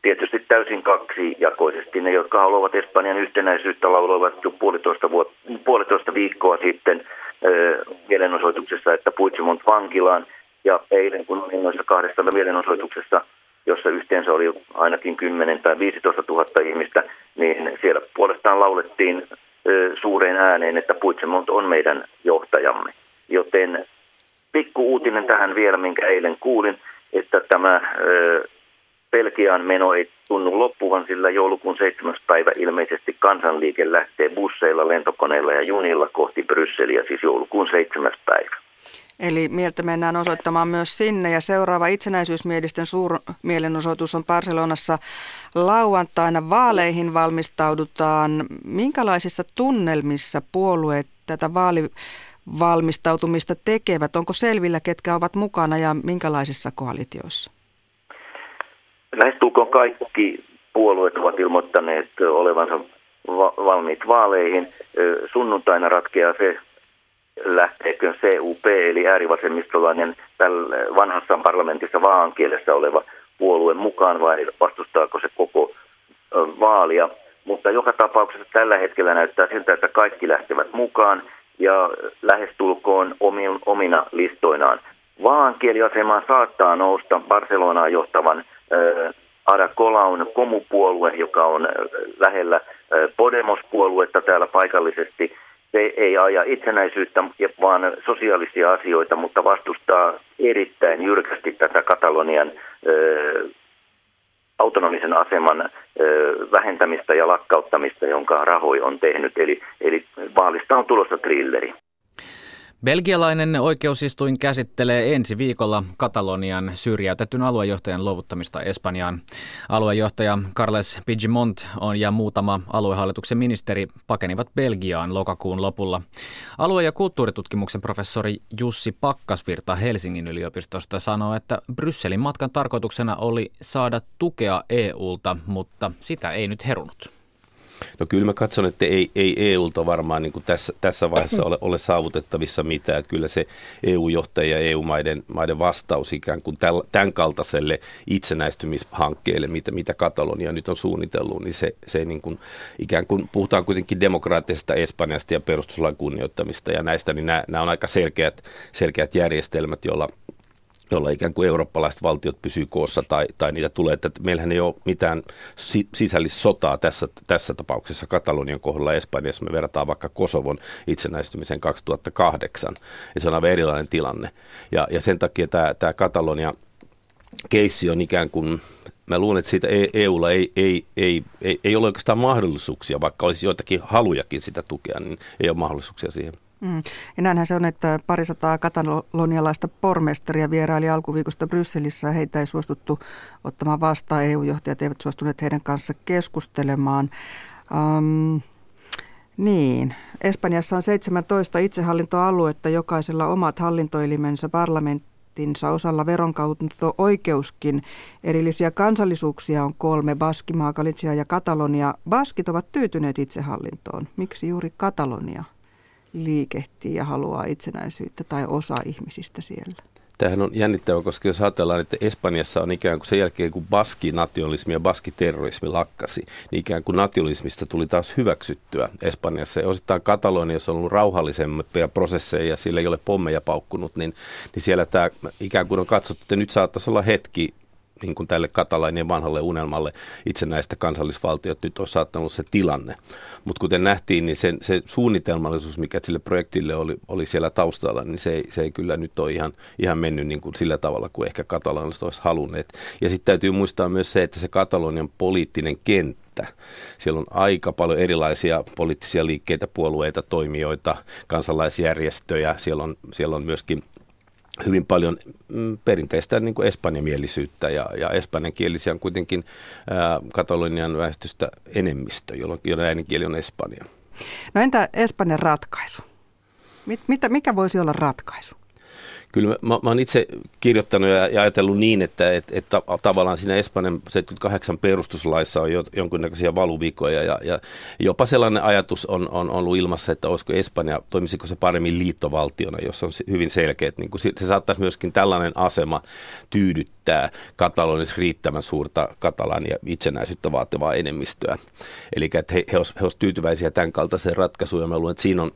Tietysti täysin kaksijakoisesti. Ne, jotka haluavat Espanjan yhtenäisyyttä, lauloivat jo puolitoista, vuot- puolitoista viikkoa sitten mielenosoituksessa, että Puigdemont vankilaan. Ja eilen, kun olin noissa kahdessa mielenosoituksessa, jossa yhteensä oli ainakin 10 tai 15 000 ihmistä, niin siellä puolestaan laulettiin suureen ääneen, että Puigdemont on meidän johtajamme. Joten pikku uutinen tähän vielä, minkä eilen kuulin, että tämä Belgian meno ei tunnu loppuvan, sillä joulukuun 7. päivä ilmeisesti kansanliike lähtee busseilla, lentokoneilla ja junilla kohti Brysseliä, siis joulukuun 7. päivä. Eli mieltä mennään osoittamaan myös sinne ja seuraava itsenäisyysmielisten suurmielenosoitus on Barcelonassa lauantaina. Vaaleihin valmistaudutaan. Minkälaisissa tunnelmissa puolueet tätä vaalivalmistautumista tekevät? Onko selvillä, ketkä ovat mukana ja minkälaisissa koalitioissa? Lähestulkoon kaikki puolueet ovat ilmoittaneet olevansa valmiit vaaleihin. Sunnuntaina ratkeaa se, lähteekö CUP eli äärivasemmistolainen vanhassa parlamentissa vaankielessä oleva puolue mukaan vai vastustaako se koko vaalia. Mutta joka tapauksessa tällä hetkellä näyttää siltä, että kaikki lähtevät mukaan ja lähestulkoon omina listoinaan. Vaankieliasemaan saattaa nousta Barcelonaa johtavan Ada Colaun komupuolue, joka on lähellä Podemos-puoluetta täällä paikallisesti. Se ei aja itsenäisyyttä, vaan sosiaalisia asioita, mutta vastustaa erittäin jyrkästi tätä Katalonian autonomisen aseman vähentämistä ja lakkauttamista, jonka Rahoi on tehnyt. Eli, eli vaalista on tulossa trilleri. Belgialainen oikeusistuin käsittelee ensi viikolla Katalonian syrjäytetyn aluejohtajan luovuttamista Espanjaan. Aluejohtaja Carles Pigimont on ja muutama aluehallituksen ministeri pakenivat Belgiaan lokakuun lopulla. Alue- ja kulttuuritutkimuksen professori Jussi Pakkasvirta Helsingin yliopistosta sanoo, että Brysselin matkan tarkoituksena oli saada tukea EUlta, mutta sitä ei nyt herunut. No kyllä mä katson, että ei, ei EUlta varmaan niin kuin tässä, tässä vaiheessa ole, ole saavutettavissa mitään. Kyllä se EU-johtaja ja EU-maiden maiden vastaus ikään kuin tämän kaltaiselle itsenäistymishankkeelle, mitä, mitä Katalonia nyt on suunnitellut, niin se, se niin kuin, ikään kuin puhutaan kuitenkin demokraattisesta Espanjasta ja perustuslain kunnioittamista ja näistä, niin nämä, nämä on aika selkeät, selkeät järjestelmät, joilla jolla ikään kuin eurooppalaiset valtiot pysyy koossa tai, tai niitä tulee. Että meillähän ei ole mitään sisällissotaa tässä, tässä tapauksessa Katalonian kohdalla Espanjassa. Me verrataan vaikka Kosovon itsenäistymisen 2008 ja se on aivan erilainen tilanne. Ja, ja sen takia tämä, tämä Katalonia keissi on ikään kuin mä luulen, että siitä EUlla e ei, ei, ei, ei, ei ole oikeastaan mahdollisuuksia, vaikka olisi joitakin halujakin sitä tukea, niin ei ole mahdollisuuksia siihen. Mm. Ja näinhän se on, että parisataa katalonialaista pormestaria vieraili alkuviikosta Brysselissä heitä ei suostuttu ottamaan vastaan. EU-johtajat eivät suostuneet heidän kanssa keskustelemaan. Um, niin, Espanjassa on 17 itsehallintoaluetta, jokaisella omat hallintoelimensä, parlamenttinsa, osalla veronkautto-oikeuskin. Erillisiä kansallisuuksia on kolme, Baskimaa, Galicia ja Katalonia. Baskit ovat tyytyneet itsehallintoon. Miksi juuri Katalonia? Liikehtii ja haluaa itsenäisyyttä tai osa ihmisistä siellä. Tämähän on jännittävä, koska jos ajatellaan, että Espanjassa on ikään kuin sen jälkeen, kun baskinationalismi ja baskiterrorismi lakkasi, niin ikään kuin nationalismista tuli taas hyväksyttyä Espanjassa. Ja osittain Kataloniassa on ollut rauhallisempia prosesseja ja sillä ei ole pommeja paukkunut, niin, niin siellä tämä ikään kuin on katsottu, että nyt saattaisi olla hetki niin kuin tälle katalainien vanhalle unelmalle itsenäistä kansallisvaltiot nyt on saattanut se tilanne. Mutta kuten nähtiin, niin se, se suunnitelmallisuus, mikä sille projektille oli, oli siellä taustalla, niin se ei, se ei kyllä nyt ole ihan, ihan mennyt niin kuin sillä tavalla kuin ehkä katalanilaiset olisi halunneet. Ja sitten täytyy muistaa myös se, että se Katalonian poliittinen kenttä, siellä on aika paljon erilaisia poliittisia liikkeitä, puolueita, toimijoita, kansalaisjärjestöjä. Siellä on, siellä on myöskin hyvin paljon mm, perinteistä niin kuin espanjamielisyyttä ja, ja espanjankielisiä on kuitenkin ää, katalonian väestöstä enemmistö, jolloin, jolloin äidinkieli on espanja. No entä Espanjan ratkaisu? Mit, mitä, mikä voisi olla ratkaisu? Kyllä mä, mä olen itse kirjoittanut ja, ja ajatellut niin, että et, et, tavallaan siinä Espanjan 78 perustuslaissa on jo, jonkinnäköisiä valuvikoja ja, ja jopa sellainen ajatus on, on ollut ilmassa, että olisiko Espanja, toimisiko se paremmin liittovaltiona, jos on hyvin selkeät. Niin se saattaisi myöskin tällainen asema tyydyttää Katalonissa riittävän suurta katalania itsenäisyyttä vaativaa enemmistöä. Eli että he, he olisivat tyytyväisiä tämän kaltaiseen ratkaisuun ja mä luulen, että siinä on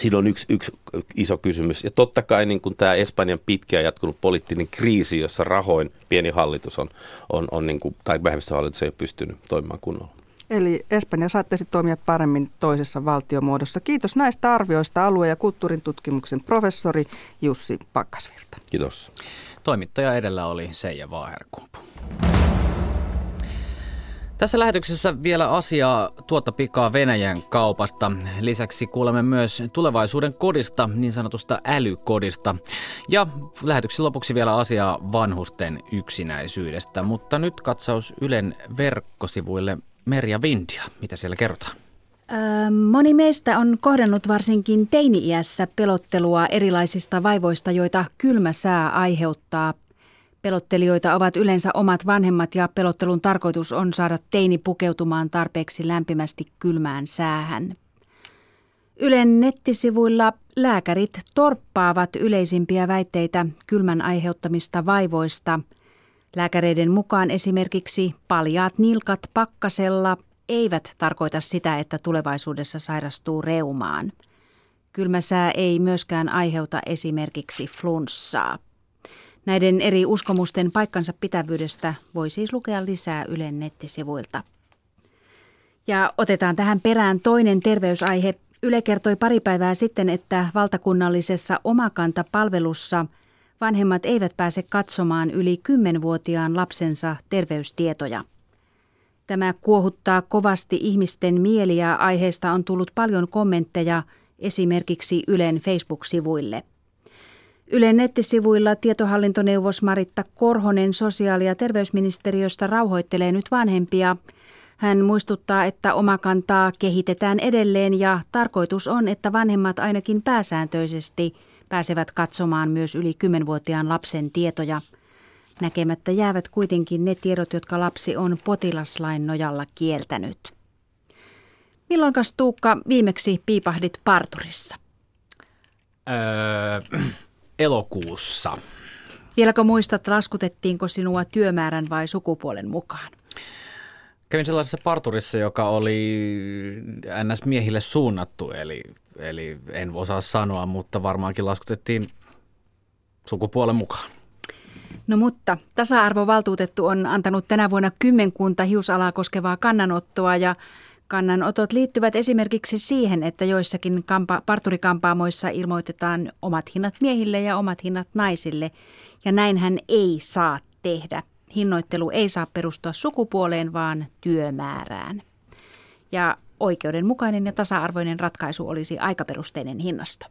Siinä on yksi, yksi iso kysymys. Ja totta kai niin kuin tämä Espanjan pitkään jatkunut poliittinen kriisi, jossa rahoin pieni hallitus on, on, on niin kuin, tai vähemmistöhallitus ei ole pystynyt toimimaan kunnolla. Eli Espanja saattaisi toimia paremmin toisessa valtiomuodossa. Kiitos näistä arvioista alue- ja kulttuurin tutkimuksen professori Jussi Pakkasvirta. Kiitos. Toimittaja edellä oli Seija Vaaherkumpu. Tässä lähetyksessä vielä asiaa tuota pikaa Venäjän kaupasta. Lisäksi kuulemme myös tulevaisuuden kodista, niin sanotusta älykodista. Ja lähetyksen lopuksi vielä asiaa vanhusten yksinäisyydestä. Mutta nyt katsaus Ylen verkkosivuille Merja Vindia. Mitä siellä kerrotaan? Moni meistä on kohdannut varsinkin teini-iässä pelottelua erilaisista vaivoista, joita kylmä sää aiheuttaa Pelottelijoita ovat yleensä omat vanhemmat ja pelottelun tarkoitus on saada teini pukeutumaan tarpeeksi lämpimästi kylmään säähän. Ylen nettisivuilla lääkärit torppaavat yleisimpiä väitteitä kylmän aiheuttamista vaivoista. Lääkäreiden mukaan esimerkiksi paljaat nilkat pakkasella eivät tarkoita sitä, että tulevaisuudessa sairastuu reumaan. Kylmä sää ei myöskään aiheuta esimerkiksi flunssaa. Näiden eri uskomusten paikkansa pitävyydestä voi siis lukea lisää Ylen nettisivuilta. Ja otetaan tähän perään toinen terveysaihe. Yle kertoi pari päivää sitten, että valtakunnallisessa omakanta-palvelussa vanhemmat eivät pääse katsomaan yli 10-vuotiaan lapsensa terveystietoja. Tämä kuohuttaa kovasti ihmisten mieliä. Aiheesta on tullut paljon kommentteja esimerkiksi Ylen Facebook-sivuille. Ylen nettisivuilla tietohallintoneuvos Maritta Korhonen sosiaali- ja terveysministeriöstä rauhoittelee nyt vanhempia. Hän muistuttaa, että omakantaa kehitetään edelleen ja tarkoitus on, että vanhemmat ainakin pääsääntöisesti pääsevät katsomaan myös yli 10-vuotiaan lapsen tietoja. Näkemättä jäävät kuitenkin ne tiedot, jotka lapsi on potilaslain nojalla kieltänyt. Milloinkas Tuukka viimeksi piipahdit parturissa? Öö, elokuussa. Vieläkö muistat, laskutettiinko sinua työmäärän vai sukupuolen mukaan? Kävin sellaisessa parturissa, joka oli NS-miehille suunnattu, eli, eli en osaa sanoa, mutta varmaankin laskutettiin sukupuolen mukaan. No mutta tasa-arvovaltuutettu on antanut tänä vuonna kymmenkunta hiusalaa koskevaa kannanottoa ja Kannanotot liittyvät esimerkiksi siihen, että joissakin kampa- parturikampaamoissa ilmoitetaan omat hinnat miehille ja omat hinnat naisille, ja näinhän ei saa tehdä. Hinnoittelu ei saa perustua sukupuoleen, vaan työmäärään. Ja oikeudenmukainen ja tasa-arvoinen ratkaisu olisi aikaperusteinen hinnasto.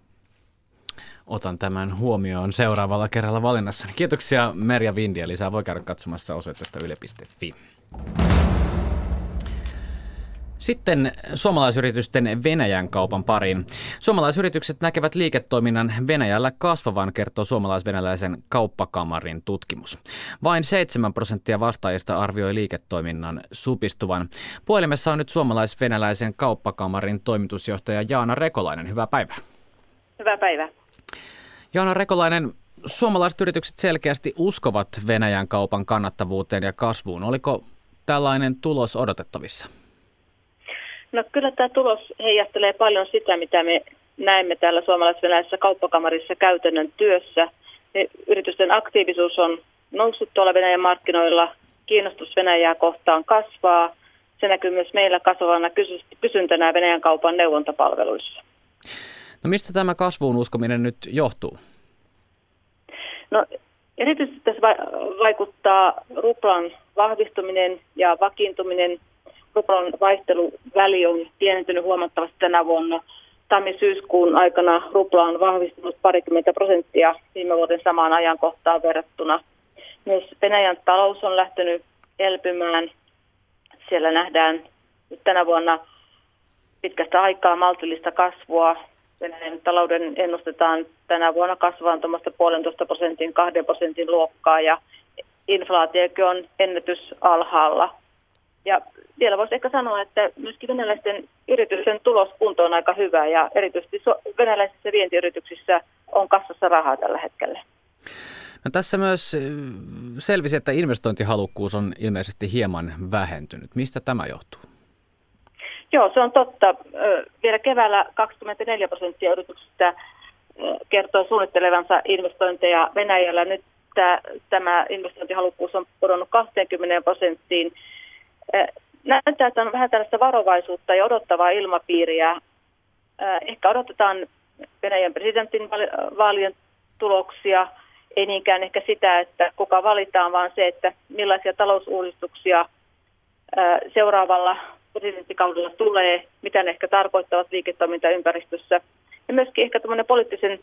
Otan tämän huomioon seuraavalla kerralla valinnassa. Kiitoksia Merja Vindia. Lisää voi käydä katsomassa osoitteesta yle.fi. Sitten suomalaisyritysten Venäjän kaupan pariin. Suomalaisyritykset näkevät liiketoiminnan Venäjällä kasvavan, kertoo suomalais-venäläisen kauppakamarin tutkimus. Vain 7 prosenttia vastaajista arvioi liiketoiminnan supistuvan. Puhelimessa on nyt suomalais-venäläisen kauppakamarin toimitusjohtaja Jaana Rekolainen. Hyvää päivää. Hyvää päivää. Jaana Rekolainen, suomalaiset yritykset selkeästi uskovat Venäjän kaupan kannattavuuteen ja kasvuun. Oliko tällainen tulos odotettavissa? No kyllä tämä tulos heijastelee paljon sitä, mitä me näemme täällä suomalais-venäläisessä kauppakamarissa käytännön työssä. Yritysten aktiivisuus on noussut tuolla Venäjän markkinoilla, kiinnostus Venäjää kohtaan kasvaa. Se näkyy myös meillä kasvavana kysyntänä Venäjän kaupan neuvontapalveluissa. No mistä tämä kasvuun uskominen nyt johtuu? No erityisesti tässä vaikuttaa ruplan vahvistuminen ja vakiintuminen – ruplan vaihteluväli on pienentynyt huomattavasti tänä vuonna. Tammi-syyskuun aikana rupla on vahvistunut parikymmentä prosenttia viime vuoden samaan ajankohtaan verrattuna. Myös Venäjän talous on lähtenyt elpymään. Siellä nähdään nyt tänä vuonna pitkästä aikaa maltillista kasvua. Venäjän talouden ennustetaan tänä vuonna kasvavan tuommoista puolentoista prosentin, kahden prosentin luokkaa ja inflaatiokin on ennätys alhaalla. Ja vielä voisi ehkä sanoa, että myöskin venäläisten yritysten tuloskunto on aika hyvä ja erityisesti venäläisissä vientiyrityksissä on kassassa rahaa tällä hetkellä. No tässä myös selvisi, että investointihalukkuus on ilmeisesti hieman vähentynyt. Mistä tämä johtuu? Joo, se on totta. Vielä keväällä 24 prosenttia yrityksistä kertoo suunnittelevansa investointeja Venäjällä. Nyt tämä investointihalukkuus on pudonnut 20 prosenttiin. Näyttää, että on vähän tällaista varovaisuutta ja odottavaa ilmapiiriä. Ehkä odotetaan Venäjän presidentin vaalien tuloksia, ei niinkään ehkä sitä, että kuka valitaan, vaan se, että millaisia talousuudistuksia seuraavalla presidenttikaudella tulee, mitä ne ehkä tarkoittavat liiketoimintaympäristössä. Ja myöskin ehkä tämmöinen poliittisen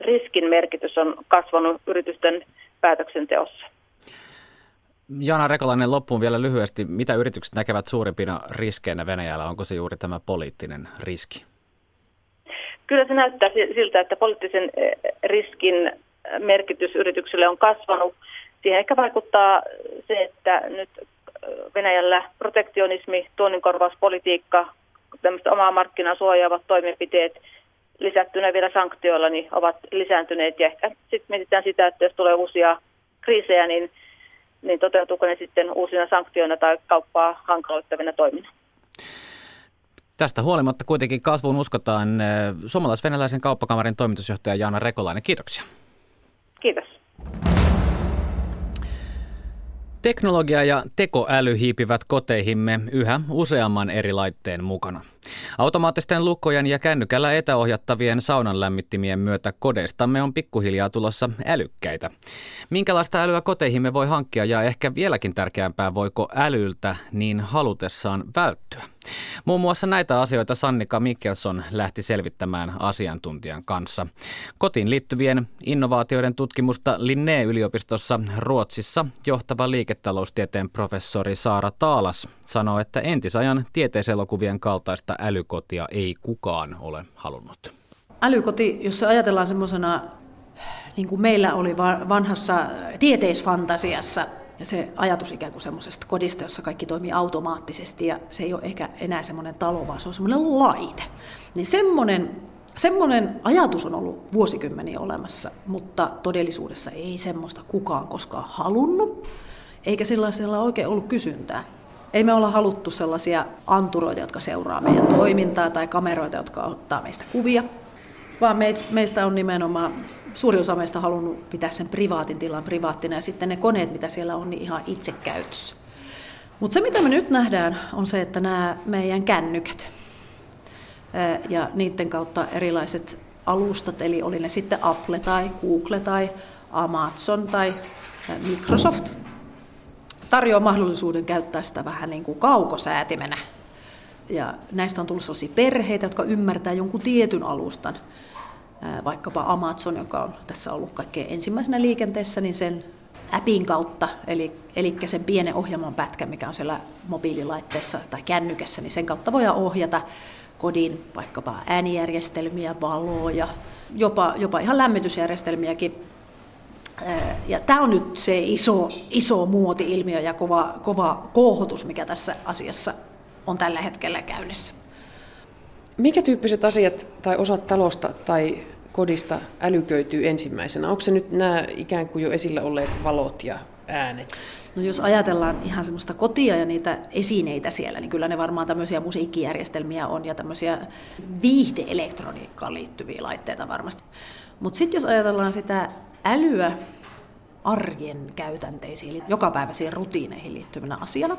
riskin merkitys on kasvanut yritysten päätöksenteossa. Jana Rekolainen, loppuun vielä lyhyesti. Mitä yritykset näkevät suurimpina riskeinä Venäjällä? Onko se juuri tämä poliittinen riski? Kyllä se näyttää siltä, että poliittisen eh, riskin merkitys yrityksille on kasvanut. Siihen ehkä vaikuttaa se, että nyt Venäjällä protektionismi, tuonninkorvauspolitiikka, tämmöiset omaa markkinaa suojaavat toimenpiteet lisättynä vielä sanktioilla niin ovat lisääntyneet. Ja ehkä sitten mietitään sitä, että jos tulee uusia kriisejä, niin, niin toteutuuko ne sitten uusina sanktioina tai kauppaa hankaloittavina toimina. Tästä huolimatta kuitenkin kasvuun uskotaan suomalais-venäläisen kauppakamarin toimitusjohtaja Jaana Rekolainen. Kiitoksia. Kiitos. Teknologia ja tekoäly hiipivät koteihimme yhä useamman eri laitteen mukana. Automaattisten lukkojen ja kännykällä etäohjattavien saunan lämmittimien myötä kodeistamme on pikkuhiljaa tulossa älykkäitä. Minkälaista älyä koteihimme voi hankkia ja ehkä vieläkin tärkeämpää, voiko älyltä niin halutessaan välttyä? Muun muassa näitä asioita Sannika Mikkelson lähti selvittämään asiantuntijan kanssa. Kotiin liittyvien innovaatioiden tutkimusta Linné-yliopistossa Ruotsissa johtava liiketaloustieteen professori Saara Taalas sanoo, että entisajan tieteiselokuvien kaltaista älykotia ei kukaan ole halunnut. Älykoti, jos se ajatellaan semmoisena, niin kuin meillä oli vanhassa tieteisfantasiassa, se ajatus ikään kuin semmoisesta kodista, jossa kaikki toimii automaattisesti ja se ei ole ehkä enää semmoinen talo, vaan se on semmoinen laite. Niin semmoinen, semmoinen ajatus on ollut vuosikymmeniä olemassa, mutta todellisuudessa ei semmoista kukaan koskaan halunnut, eikä sellaisella oikein ollut kysyntää. Ei me olla haluttu sellaisia anturoita, jotka seuraa meidän toimintaa tai kameroita, jotka ottaa meistä kuvia, vaan meistä on nimenomaan, suuri osa meistä halunnut pitää sen privaatin tilan privaattina ja sitten ne koneet, mitä siellä on, niin ihan itse käytössä. Mutta se, mitä me nyt nähdään, on se, että nämä meidän kännykät ja niiden kautta erilaiset alustat, eli oli ne sitten Apple tai Google tai Amazon tai Microsoft, tarjoaa mahdollisuuden käyttää sitä vähän niin kuin kaukosäätimenä. Ja näistä on tullut sellaisia perheitä, jotka ymmärtää jonkun tietyn alustan. Vaikkapa Amazon, joka on tässä ollut kaikkein ensimmäisenä liikenteessä, niin sen appin kautta, eli, eli sen pienen ohjelman pätkä, mikä on siellä mobiililaitteessa tai kännykässä, niin sen kautta voidaan ohjata kodin vaikkapa äänijärjestelmiä, valoja, jopa, jopa ihan lämmitysjärjestelmiäkin ja tämä on nyt se iso, iso muoti-ilmiö ja kova, kova koohotus, mikä tässä asiassa on tällä hetkellä käynnissä. Mikä tyyppiset asiat tai osat talosta tai kodista älyköityy ensimmäisenä? Onko se nyt nämä ikään kuin jo esillä olleet valot ja äänet? No jos ajatellaan ihan semmoista kotia ja niitä esineitä siellä, niin kyllä ne varmaan tämmöisiä musiikkijärjestelmiä on ja tämmöisiä viihdeelektroniikkaan liittyviä laitteita varmasti. Mutta sitten jos ajatellaan sitä älyä arjen käytänteisiin, eli jokapäiväisiin rutiineihin liittyvänä asiana,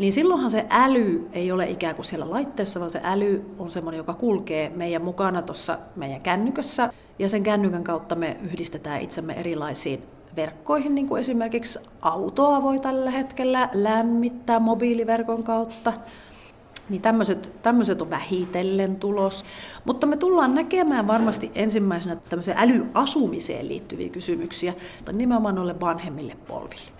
niin silloinhan se äly ei ole ikään kuin siellä laitteessa, vaan se äly on semmoinen, joka kulkee meidän mukana tuossa meidän kännykössä. Ja sen kännykän kautta me yhdistetään itsemme erilaisiin verkkoihin, niin kuin esimerkiksi autoa voi tällä hetkellä lämmittää mobiiliverkon kautta niin tämmöiset, tämmöiset on vähitellen tulos. Mutta me tullaan näkemään varmasti ensimmäisenä tämmöiseen älyasumiseen liittyviä kysymyksiä, nimenomaan noille vanhemmille polville.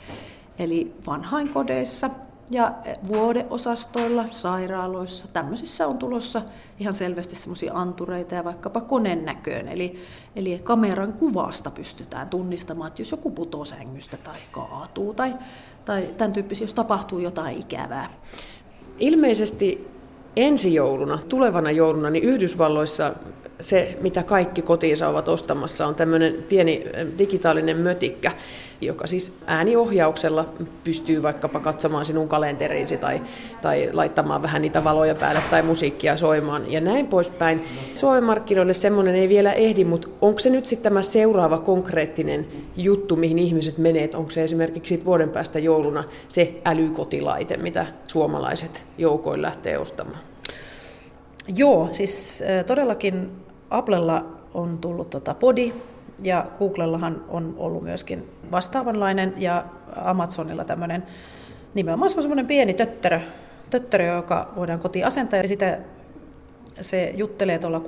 Eli vanhainkodeissa ja vuodeosastoilla, sairaaloissa, tämmöisissä on tulossa ihan selvästi semmoisia antureita ja vaikkapa koneen näköön. Eli, eli kameran kuvasta pystytään tunnistamaan, että jos joku putoo sängystä tai kaatuu tai, tai tämän tyyppisiä, jos tapahtuu jotain ikävää. Ilmeisesti ensi jouluna, tulevana jouluna, niin Yhdysvalloissa se, mitä kaikki kotiinsa ovat ostamassa, on tämmöinen pieni digitaalinen mötikkä, joka siis ääniohjauksella pystyy vaikkapa katsomaan sinun kalenteriisi tai, tai laittamaan vähän niitä valoja päälle tai musiikkia soimaan ja näin poispäin. Suomen semmoinen ei vielä ehdi, mutta onko se nyt sitten tämä seuraava konkreettinen juttu, mihin ihmiset menee? Onko se esimerkiksi vuoden päästä jouluna se älykotilaite, mitä suomalaiset joukoin lähtee ostamaan? Joo, siis todellakin Applella on tullut tota Podi, ja Googlellahan on ollut myöskin vastaavanlainen, ja Amazonilla tämmöinen nimenomaan semmoinen pieni töttörö, töttörö, joka voidaan kotiin asentaa, ja sitä se juttelee tuolla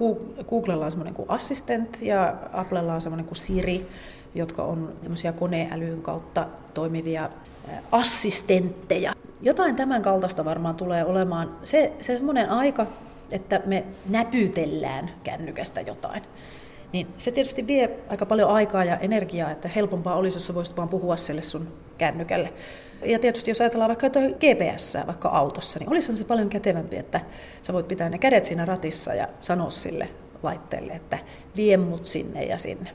Googlella on semmoinen kuin Assistant ja Applella on semmoinen kuin Siri, jotka on semmoisia koneälyn kautta toimivia assistentteja. Jotain tämän kaltaista varmaan tulee olemaan. Se, se semmoinen aika, että me näpytellään kännykästä jotain. Niin se tietysti vie aika paljon aikaa ja energiaa, että helpompaa olisi, jos voisit vaan puhua sille sun kännykälle. Ja tietysti jos ajatellaan vaikka jotain GPS, vaikka autossa, niin olisihan se paljon kätevämpi, että sä voit pitää ne kädet siinä ratissa ja sanoa sille laitteelle, että vie mut sinne ja sinne.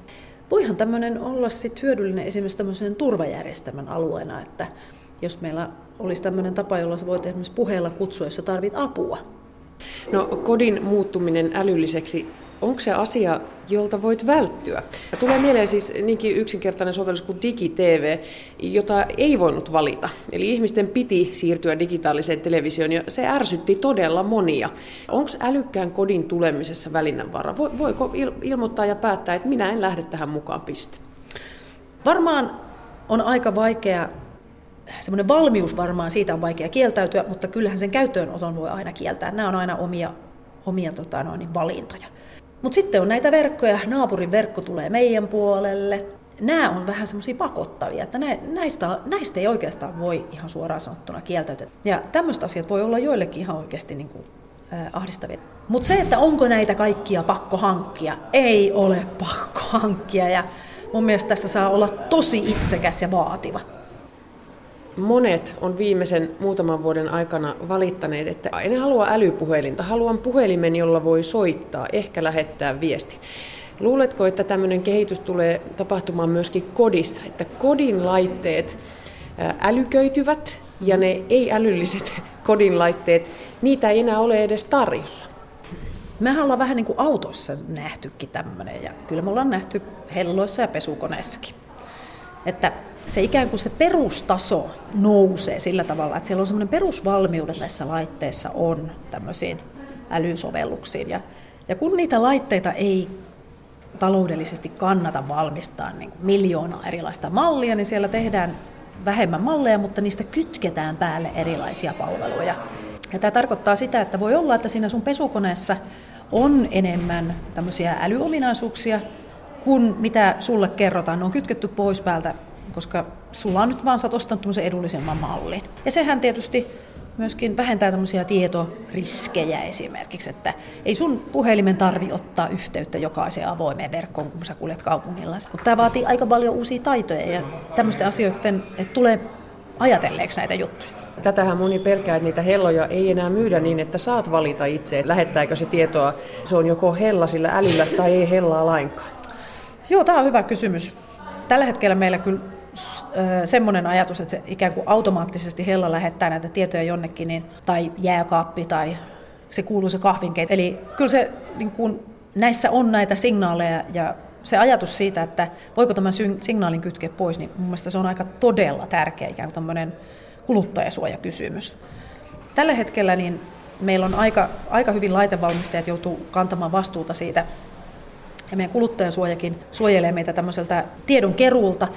Voihan tämmöinen olla sit hyödyllinen esimerkiksi tämmöisen turvajärjestelmän alueena, että jos meillä olisi tämmöinen tapa, jolla sä voit esimerkiksi puheella kutsua, jos sä tarvit apua, No kodin muuttuminen älylliseksi, onko se asia, jolta voit välttyä? Ja tulee mieleen siis niinkin yksinkertainen sovellus kuin DigiTV, jota ei voinut valita. Eli ihmisten piti siirtyä digitaaliseen televisioon ja se ärsytti todella monia. Onko älykkään kodin tulemisessa valinnanvara? Voiko ilmoittaa ja päättää, että minä en lähde tähän mukaan piste? Varmaan on aika vaikea semmoinen valmius varmaan, siitä on vaikea kieltäytyä, mutta kyllähän sen käyttöönoton voi aina kieltää. Nämä on aina omia, omia tota noin, valintoja. Mutta sitten on näitä verkkoja, naapurin verkko tulee meidän puolelle. Nämä on vähän semmoisia pakottavia, että näistä, näistä ei oikeastaan voi ihan suoraan sanottuna kieltäytyä. Ja tämmöiset asiat voi olla joillekin ihan oikeasti niin kuin, äh, ahdistavia. Mutta se, että onko näitä kaikkia pakko hankkia, ei ole pakko hankkia. Ja mun mielestä tässä saa olla tosi itsekäs ja vaativa monet on viimeisen muutaman vuoden aikana valittaneet, että en halua älypuhelinta, haluan puhelimen, jolla voi soittaa, ehkä lähettää viesti. Luuletko, että tämmöinen kehitys tulee tapahtumaan myöskin kodissa, että kodin laitteet älyköityvät ja ne ei-älylliset kodin laitteet, niitä ei enää ole edes tarjolla? Mehän ollaan vähän niin kuin autossa nähtykin tämmöinen ja kyllä me ollaan nähty helloissa ja pesukoneissakin. Että se ikään kuin se perustaso nousee sillä tavalla, että siellä on semmoinen perusvalmiudet näissä laitteissa on tämmöisiin älysovelluksiin. Ja, ja kun niitä laitteita ei taloudellisesti kannata valmistaa niin kuin miljoonaa erilaista mallia, niin siellä tehdään vähemmän malleja, mutta niistä kytketään päälle erilaisia palveluja. Ja tämä tarkoittaa sitä, että voi olla, että siinä sun pesukoneessa on enemmän tämmöisiä älyominaisuuksia, kuin mitä sulle kerrotaan. Ne on kytketty pois päältä koska sulla on nyt vaan sä ostanut edullisemman mallin. Ja sehän tietysti myöskin vähentää tämmöisiä tietoriskejä esimerkiksi, että ei sun puhelimen tarvi ottaa yhteyttä jokaiseen avoimeen verkkoon, kun sä kuljet kaupungilla. Mutta tämä vaatii aika paljon uusia taitoja ja tämmöisten asioiden, että tulee ajatelleeksi näitä juttuja. Tätähän moni pelkää, että niitä helloja ei enää myydä niin, että saat valita itse, että lähettääkö se tietoa, se on joko hella sillä älyllä tai ei hellaa lainkaan. Joo, tämä on hyvä kysymys. Tällä hetkellä meillä kyllä semmoinen ajatus, että se ikään kuin automaattisesti Hella lähettää näitä tietoja jonnekin, niin, tai jääkaappi tai se kuuluu se kahvinkeito. Eli kyllä se, niin kuin, näissä on näitä signaaleja ja se ajatus siitä, että voiko tämän signaalin kytkeä pois, niin mun mielestä se on aika todella tärkeä ikään kuin tämmöinen kuluttajasuojakysymys. Tällä hetkellä niin meillä on aika, aika hyvin laitevalmistajat joutuu kantamaan vastuuta siitä, ja meidän kuluttajansuojakin suojelee meitä tämmöiseltä tiedon keruulta,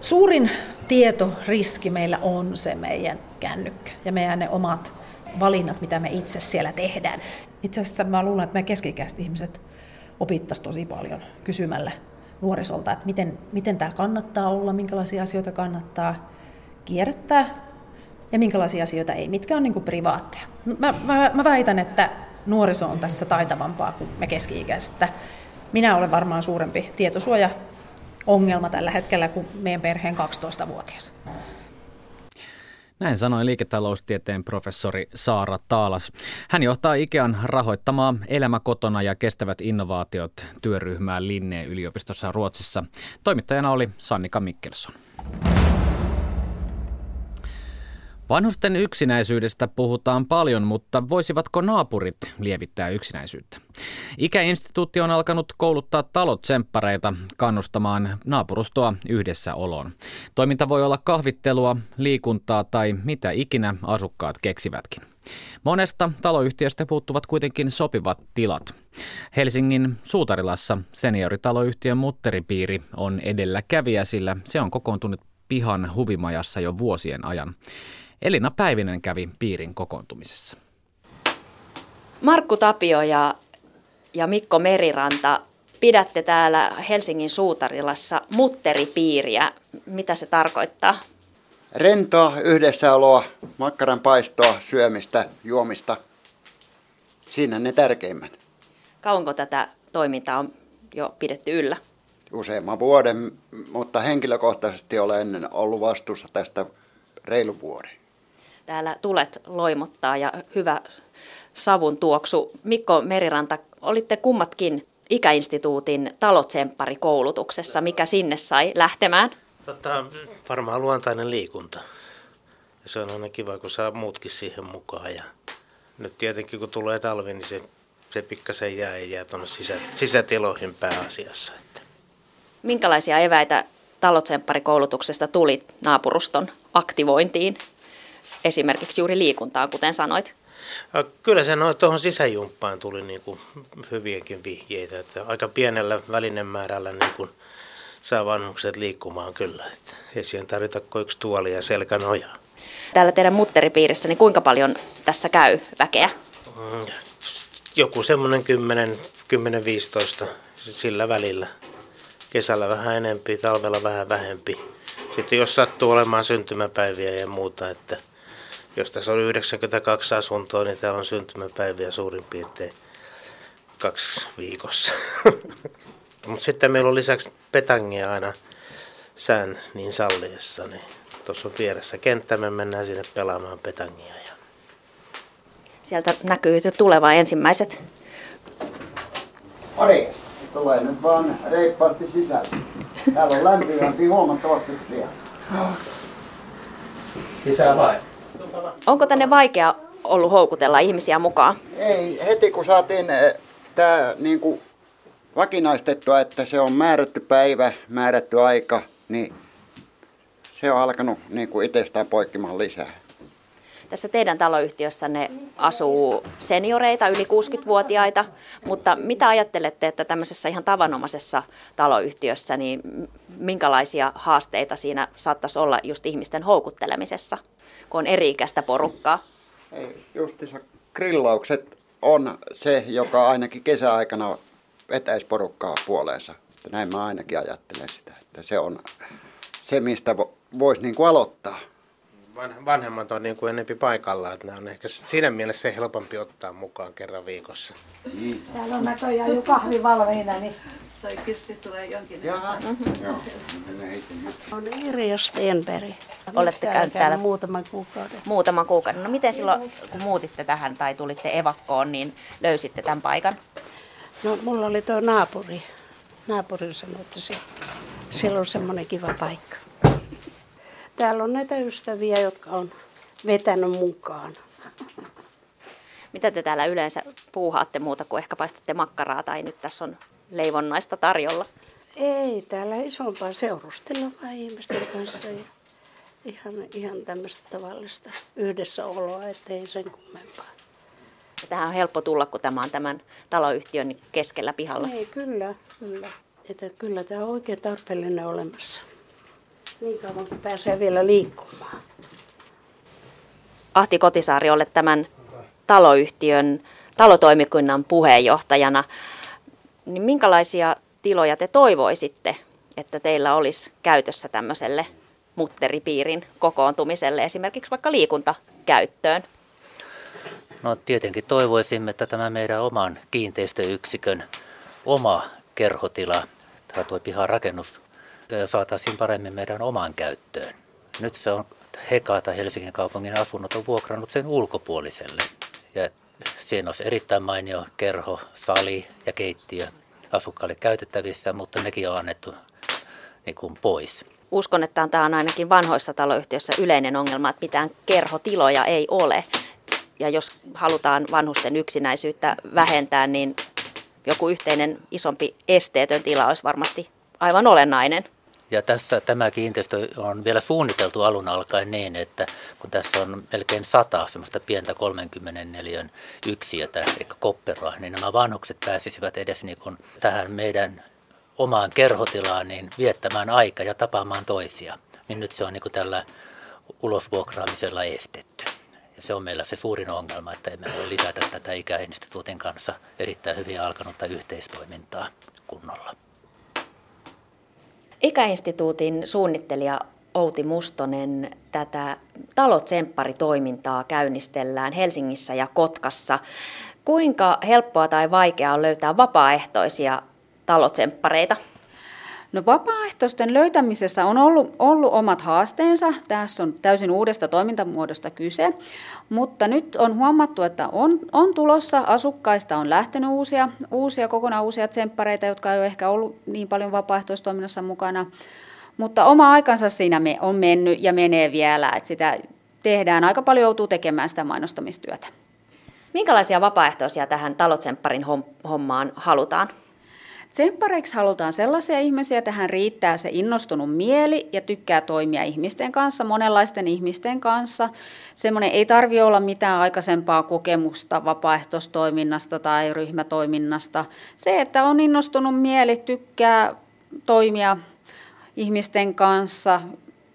Suurin tietoriski meillä on se meidän kännykkä ja meidän ne omat valinnat, mitä me itse siellä tehdään. Itse asiassa mä luulen, että me keskikäiset ihmiset opittaisiin tosi paljon kysymällä nuorisolta, että miten, miten täällä kannattaa olla, minkälaisia asioita kannattaa kierrättää ja minkälaisia asioita ei, mitkä on niin privaatteja. Mä, mä, mä väitän, että nuoriso on tässä taitavampaa kuin me keski-ikäiset. Minä olen varmaan suurempi tietosuoja ongelma tällä hetkellä kuin meidän perheen 12-vuotias. Näin sanoi liiketaloustieteen professori Saara Taalas. Hän johtaa Ikean rahoittamaa Elämä kotona ja kestävät innovaatiot työryhmää Linneen yliopistossa Ruotsissa. Toimittajana oli Sannika Mikkelson. Vanhusten yksinäisyydestä puhutaan paljon, mutta voisivatko naapurit lievittää yksinäisyyttä? Ikäinstituutti on alkanut kouluttaa talotsemppareita kannustamaan naapurustoa yhdessä oloon. Toiminta voi olla kahvittelua, liikuntaa tai mitä ikinä asukkaat keksivätkin. Monesta taloyhtiöstä puuttuvat kuitenkin sopivat tilat. Helsingin Suutarilassa senioritaloyhtiön mutteripiiri on edelläkävijä, sillä se on kokoontunut pihan huvimajassa jo vuosien ajan. Elina Päivinen kävi piirin kokoontumisessa. Markku Tapio ja, ja Mikko Meriranta, pidätte täällä Helsingin Suutarilassa mutteripiiriä. Mitä se tarkoittaa? Rentoa, yhdessäoloa, makkaran paistoa, syömistä, juomista. Siinä ne tärkeimmät. Kauanko tätä toimintaa on jo pidetty yllä? Useamman vuoden, mutta henkilökohtaisesti olen ollut vastuussa tästä reilu vuoden. Täällä tulet loimottaa ja hyvä savun tuoksu. Mikko Meriranta, olitte kummatkin ikäinstituutin talotsemppari-koulutuksessa. Mikä sinne sai lähtemään? Tota, varmaan luontainen liikunta. Ja se on aina kiva, kun saa muutkin siihen mukaan. Ja nyt tietenkin kun tulee talvi, niin se, se pikkasen jää ja jää tuonne sisä, sisätiloihin pääasiassa. Että. Minkälaisia eväitä talotsemppari-koulutuksesta tuli naapuruston aktivointiin? Esimerkiksi juuri liikuntaa, kuten sanoit? Kyllä se noin tuohon sisäjumppaan tuli niin kuin hyviäkin vihjeitä, että aika pienellä välinemäärällä niin kuin saa vanhukset liikkumaan kyllä. Että ei siihen tarvita kuin yksi tuoli ja selkänojaa. Täällä teidän mutteripiirissä, niin kuinka paljon tässä käy väkeä? Mm, joku semmoinen 10-15 sillä välillä. Kesällä vähän enempi, talvella vähän vähempi. Sitten jos sattuu olemaan syntymäpäiviä ja muuta, että jos tässä on 92 asuntoa, niin täällä on syntymäpäiviä suurin piirtein kaksi viikossa. Mutta sitten meillä on lisäksi petangia aina sään niin salliessa, niin tuossa on vieressä kenttä, me mennään sinne pelaamaan petangia. Ja... Sieltä näkyy jo tulevan ensimmäiset. Ari, tulee nyt vaan reippaasti sisälle. Täällä on lämpimämpi huomattavasti vielä. Sisään vai? Onko tänne vaikea ollut houkutella ihmisiä mukaan? Ei, heti kun saatiin eh, tämä niin kuin vakinaistettua, että se on määrätty päivä, määrätty aika, niin se on alkanut niin kuin itsestään poikkimaan lisää. Tässä teidän taloyhtiössänne asuu senioreita, yli 60-vuotiaita, mutta mitä ajattelette, että tämmöisessä ihan tavanomaisessa taloyhtiössä, niin minkälaisia haasteita siinä saattaisi olla just ihmisten houkuttelemisessa? Kun on eri-ikäistä porukkaa? Ei, justissa grillaukset on se, joka ainakin kesäaikana vetäisi porukkaa puoleensa. Näin mä ainakin ajattelen sitä, että se on se, mistä voisi niin aloittaa. Vanhemmat on niin kuin enempi paikalla, että nämä on ehkä siinä mielessä se helpompi ottaa mukaan kerran viikossa. Täällä on näköjään jo kahvi valmiina, niin toi kisti tulee jonkin Jaha. On Irja Stenberg. Olette käynyt täällä muutaman kuukauden. Muutaman kuukauden. No miten silloin, kun muutitte tähän tai tulitte evakkoon, niin löysitte tämän paikan? No mulla oli tuo naapuri. Naapuri sanoi, että siellä on semmoinen kiva paikka. Täällä on näitä ystäviä, jotka on vetänyt mukaan. Mitä te täällä yleensä puuhaatte muuta kuin ehkä paistatte makkaraa tai nyt tässä on leivonnaista tarjolla? Ei, täällä isompaa seurustella vaan ihmisten kanssa ja ihan, ihan tämmöistä tavallista yhdessäoloa, ettei sen kummempaa. Ja tähän on helppo tulla, kun tämä on tämän taloyhtiön keskellä pihalla. Ei, kyllä, kyllä. Että kyllä tämä on oikein tarpeellinen olemassa. Niin kauan kun pääsee vielä liikkumaan. Ahti Kotisaari, olet tämän taloyhtiön talotoimikunnan puheenjohtajana. Niin minkälaisia tiloja te toivoisitte, että teillä olisi käytössä tämmöiselle mutteripiirin kokoontumiselle, esimerkiksi vaikka liikuntakäyttöön? No tietenkin toivoisimme, että tämä meidän oman kiinteistöyksikön oma kerhotila, tämä tuo pihan rakennus, saataisiin paremmin meidän omaan käyttöön. Nyt se on Heka tai Helsingin kaupungin asunnot on vuokrannut sen ulkopuoliselle. Ja siinä olisi erittäin mainio kerho, sali ja keittiö asukkaille käytettävissä, mutta nekin on annettu niin kuin pois. Uskon, että tämä on ainakin vanhoissa taloyhtiöissä yleinen ongelma, että mitään kerhotiloja ei ole. Ja jos halutaan vanhusten yksinäisyyttä vähentää, niin joku yhteinen isompi esteetön tila olisi varmasti aivan olennainen. Ja tässä tämä kiinteistö on vielä suunniteltu alun alkaen niin, että kun tässä on melkein sata semmoista pientä 34 yksiötä, eli kopperoa, niin nämä vanhukset pääsisivät edes niin kuin tähän meidän omaan kerhotilaan niin viettämään aika ja tapaamaan toisia. Niin nyt se on niin kuin tällä ulosvuokraamisella estetty. Ja se on meillä se suurin ongelma, että emme voi lisätä tätä ikäinstituutin kanssa erittäin hyvin alkanutta yhteistoimintaa kunnolla. Ikäinstituutin suunnittelija Outi Mustonen tätä talotsemppari-toimintaa käynnistellään Helsingissä ja Kotkassa. Kuinka helppoa tai vaikeaa on löytää vapaaehtoisia talotsemppareita? No vapaaehtoisten löytämisessä on ollut, ollut omat haasteensa. Tässä on täysin uudesta toimintamuodosta kyse, mutta nyt on huomattu, että on, on tulossa asukkaista on lähtenyt uusia, uusia kokonaan uusia tsemppareita, jotka ei ole ehkä ollut niin paljon vapaaehtoistoiminnassa mukana. Mutta oma aikansa siinä on mennyt ja menee vielä, että sitä tehdään. Aika paljon joutuu tekemään sitä mainostamistyötä. Minkälaisia vapaaehtoisia tähän talotsempparin hommaan halutaan? Tsemppareiksi halutaan sellaisia ihmisiä, tähän riittää se innostunut mieli ja tykkää toimia ihmisten kanssa, monenlaisten ihmisten kanssa. Semmoinen ei tarvi olla mitään aikaisempaa kokemusta vapaaehtoistoiminnasta tai ryhmätoiminnasta. Se, että on innostunut mieli, tykkää toimia ihmisten kanssa,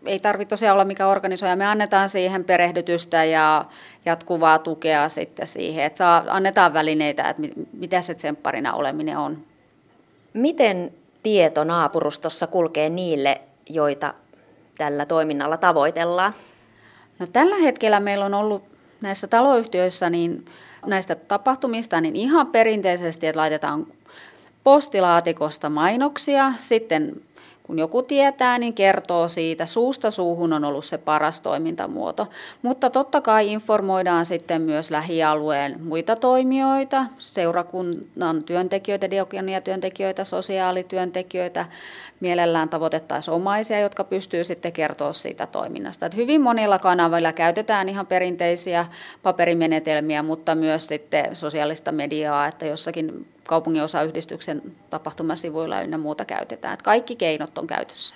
ei tarvitse tosiaan olla mikä organisoija. Me annetaan siihen perehdytystä ja jatkuvaa tukea sitten siihen, että saa, annetaan välineitä, että mitä se tsempparina oleminen on. Miten tieto naapurustossa kulkee niille, joita tällä toiminnalla tavoitellaan? No, tällä hetkellä meillä on ollut näissä taloyhtiöissä niin näistä tapahtumista niin ihan perinteisesti, että laitetaan postilaatikosta mainoksia, sitten kun joku tietää, niin kertoo siitä. Suusta suuhun on ollut se paras toimintamuoto. Mutta totta kai informoidaan sitten myös lähialueen muita toimijoita, seurakunnan työntekijöitä, diakonia-työntekijöitä, sosiaalityöntekijöitä, mielellään tavoitettaisiin omaisia, jotka pystyy sitten kertoa siitä toiminnasta. Että hyvin monilla kanavilla käytetään ihan perinteisiä paperimenetelmiä, mutta myös sitten sosiaalista mediaa, että jossakin kaupungin osayhdistyksen tapahtumasivuilla ynnä muuta käytetään. Että kaikki keinot on käytössä.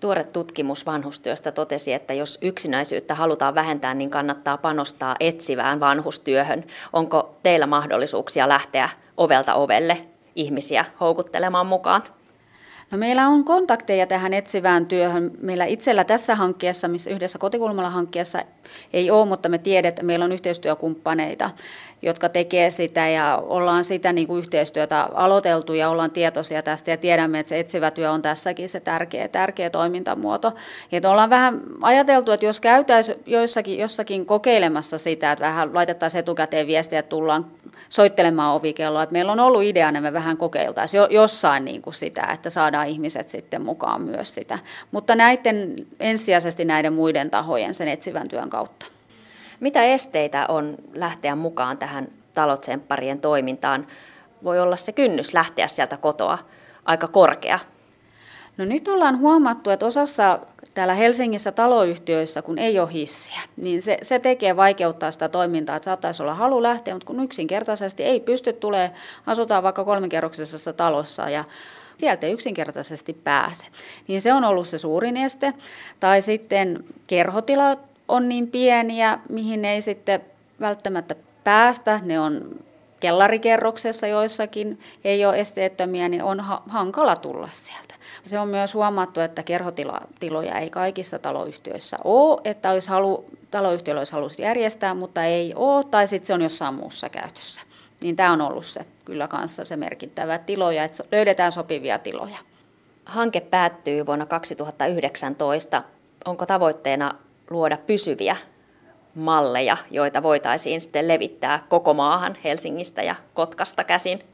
Tuore tutkimus vanhustyöstä totesi, että jos yksinäisyyttä halutaan vähentää, niin kannattaa panostaa etsivään vanhustyöhön. Onko teillä mahdollisuuksia lähteä ovelta ovelle ihmisiä houkuttelemaan mukaan? No meillä on kontakteja tähän etsivään työhön. Meillä itsellä tässä hankkeessa, missä yhdessä kotikulmalla hankkeessa ei ole, mutta me tiedetään, että meillä on yhteistyökumppaneita, jotka tekee sitä ja ollaan sitä niin kuin yhteistyötä aloiteltu ja ollaan tietoisia tästä ja tiedämme, että se etsivä työ on tässäkin se tärkeä, tärkeä toimintamuoto. Ja ollaan vähän ajateltu, että jos käytäisiin joissakin, jossakin kokeilemassa sitä, että vähän laitettaisiin etukäteen viestiä, että tullaan soittelemaan ovikelloa. Että meillä on ollut ideana, että me vähän kokeiltaisiin jo, jossain niin kuin sitä, että saadaan ihmiset sitten mukaan myös sitä. Mutta näiden, ensisijaisesti näiden muiden tahojen sen etsivän työn kautta. Mitä esteitä on lähteä mukaan tähän talotsempparien toimintaan? Voi olla se kynnys lähteä sieltä kotoa aika korkea. No nyt ollaan huomattu, että osassa täällä Helsingissä taloyhtiöissä, kun ei ole hissiä, niin se, se tekee vaikeuttaa sitä toimintaa, että saattaisi olla halu lähteä, mutta kun yksinkertaisesti ei pysty tulee, asutaan vaikka kolmikerroksisessa talossa ja sieltä ei yksinkertaisesti pääse. Niin se on ollut se suurin este. Tai sitten kerhotilat on niin pieniä, mihin ei sitten välttämättä päästä. Ne on kellarikerroksessa joissakin, ei ole esteettömiä, niin on ha- hankala tulla sieltä. Se on myös huomattu, että kerhotiloja ei kaikissa taloyhtiöissä ole, että olisi halu, taloyhtiöllä olisi halus järjestää, mutta ei ole, tai sitten se on jossain muussa käytössä. Niin tämä on ollut se kyllä kanssa se merkittävä tiloja, että löydetään sopivia tiloja. Hanke päättyy vuonna 2019. Onko tavoitteena luoda pysyviä malleja, joita voitaisiin sitten levittää koko maahan Helsingistä ja Kotkasta käsin?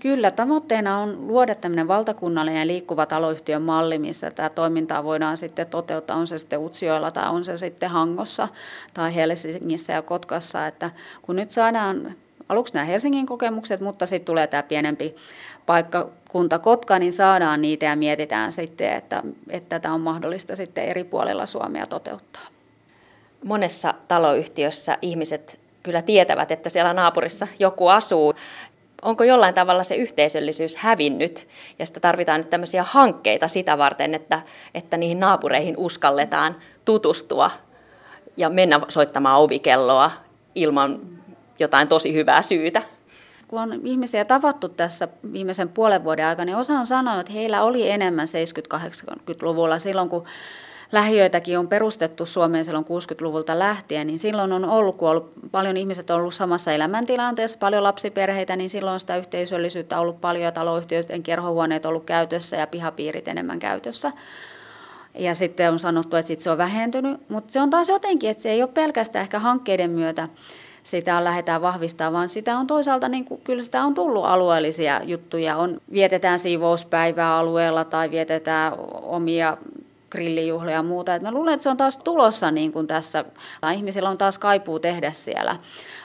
Kyllä, tavoitteena on luoda tämmöinen valtakunnallinen liikkuva taloyhtiön malli, missä tämä toimintaa voidaan sitten toteuttaa, on se sitten Utsioilla tai on se sitten Hangossa tai Helsingissä ja Kotkassa, että kun nyt saadaan aluksi nämä Helsingin kokemukset, mutta sitten tulee tämä pienempi paikkakunta Kotka, niin saadaan niitä ja mietitään sitten, että, että tätä on mahdollista sitten eri puolilla Suomea toteuttaa. Monessa taloyhtiössä ihmiset kyllä tietävät, että siellä naapurissa joku asuu. Onko jollain tavalla se yhteisöllisyys hävinnyt ja sitä tarvitaan nyt tämmöisiä hankkeita sitä varten, että, että niihin naapureihin uskalletaan tutustua ja mennä soittamaan ovikelloa ilman jotain tosi hyvää syytä. Kun on ihmisiä tavattu tässä viimeisen puolen vuoden aikana, niin osa on sanonut, että heillä oli enemmän 70-80-luvulla silloin, kun lähiöitäkin on perustettu Suomeen silloin 60-luvulta lähtien, niin silloin on ollut, kun on ollut, paljon ihmiset on ollut samassa elämäntilanteessa, paljon lapsiperheitä, niin silloin on sitä yhteisöllisyyttä ollut paljon ja taloyhtiöiden kerhohuoneet ollut käytössä ja pihapiirit enemmän käytössä. Ja sitten on sanottu, että sit se on vähentynyt, mutta se on taas jotenkin, että se ei ole pelkästään ehkä hankkeiden myötä sitä lähdetään vahvistamaan, vaan sitä on toisaalta, niin kuin, kyllä sitä on tullut alueellisia juttuja. On, vietetään siivouspäivää alueella tai vietetään omia grillijuhlia ja muuta. Et mä luulen, että se on taas tulossa niin kuin tässä. Ihmisillä on taas kaipuu tehdä siellä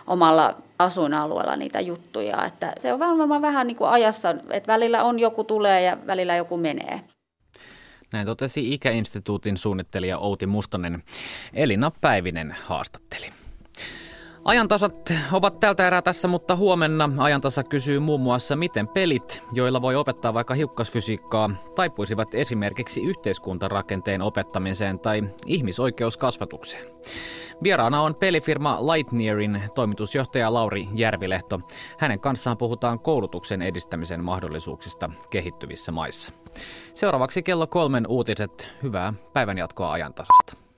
omalla asuinalueella niitä juttuja. Että se on varmaan vähän niin kuin ajassa, että välillä on joku tulee ja välillä joku menee. Näin totesi Ikäinstituutin suunnittelija Outi Mustonen. Elina Päivinen haastatteli. Ajantasat ovat tältä erää tässä, mutta huomenna ajantasa kysyy muun muassa, miten pelit, joilla voi opettaa vaikka hiukkasfysiikkaa, taipuisivat esimerkiksi yhteiskuntarakenteen opettamiseen tai ihmisoikeuskasvatukseen. Vieraana on pelifirma Lightnearin toimitusjohtaja Lauri Järvilehto. Hänen kanssaan puhutaan koulutuksen edistämisen mahdollisuuksista kehittyvissä maissa. Seuraavaksi kello kolmen uutiset. Hyvää päivänjatkoa ajantasasta.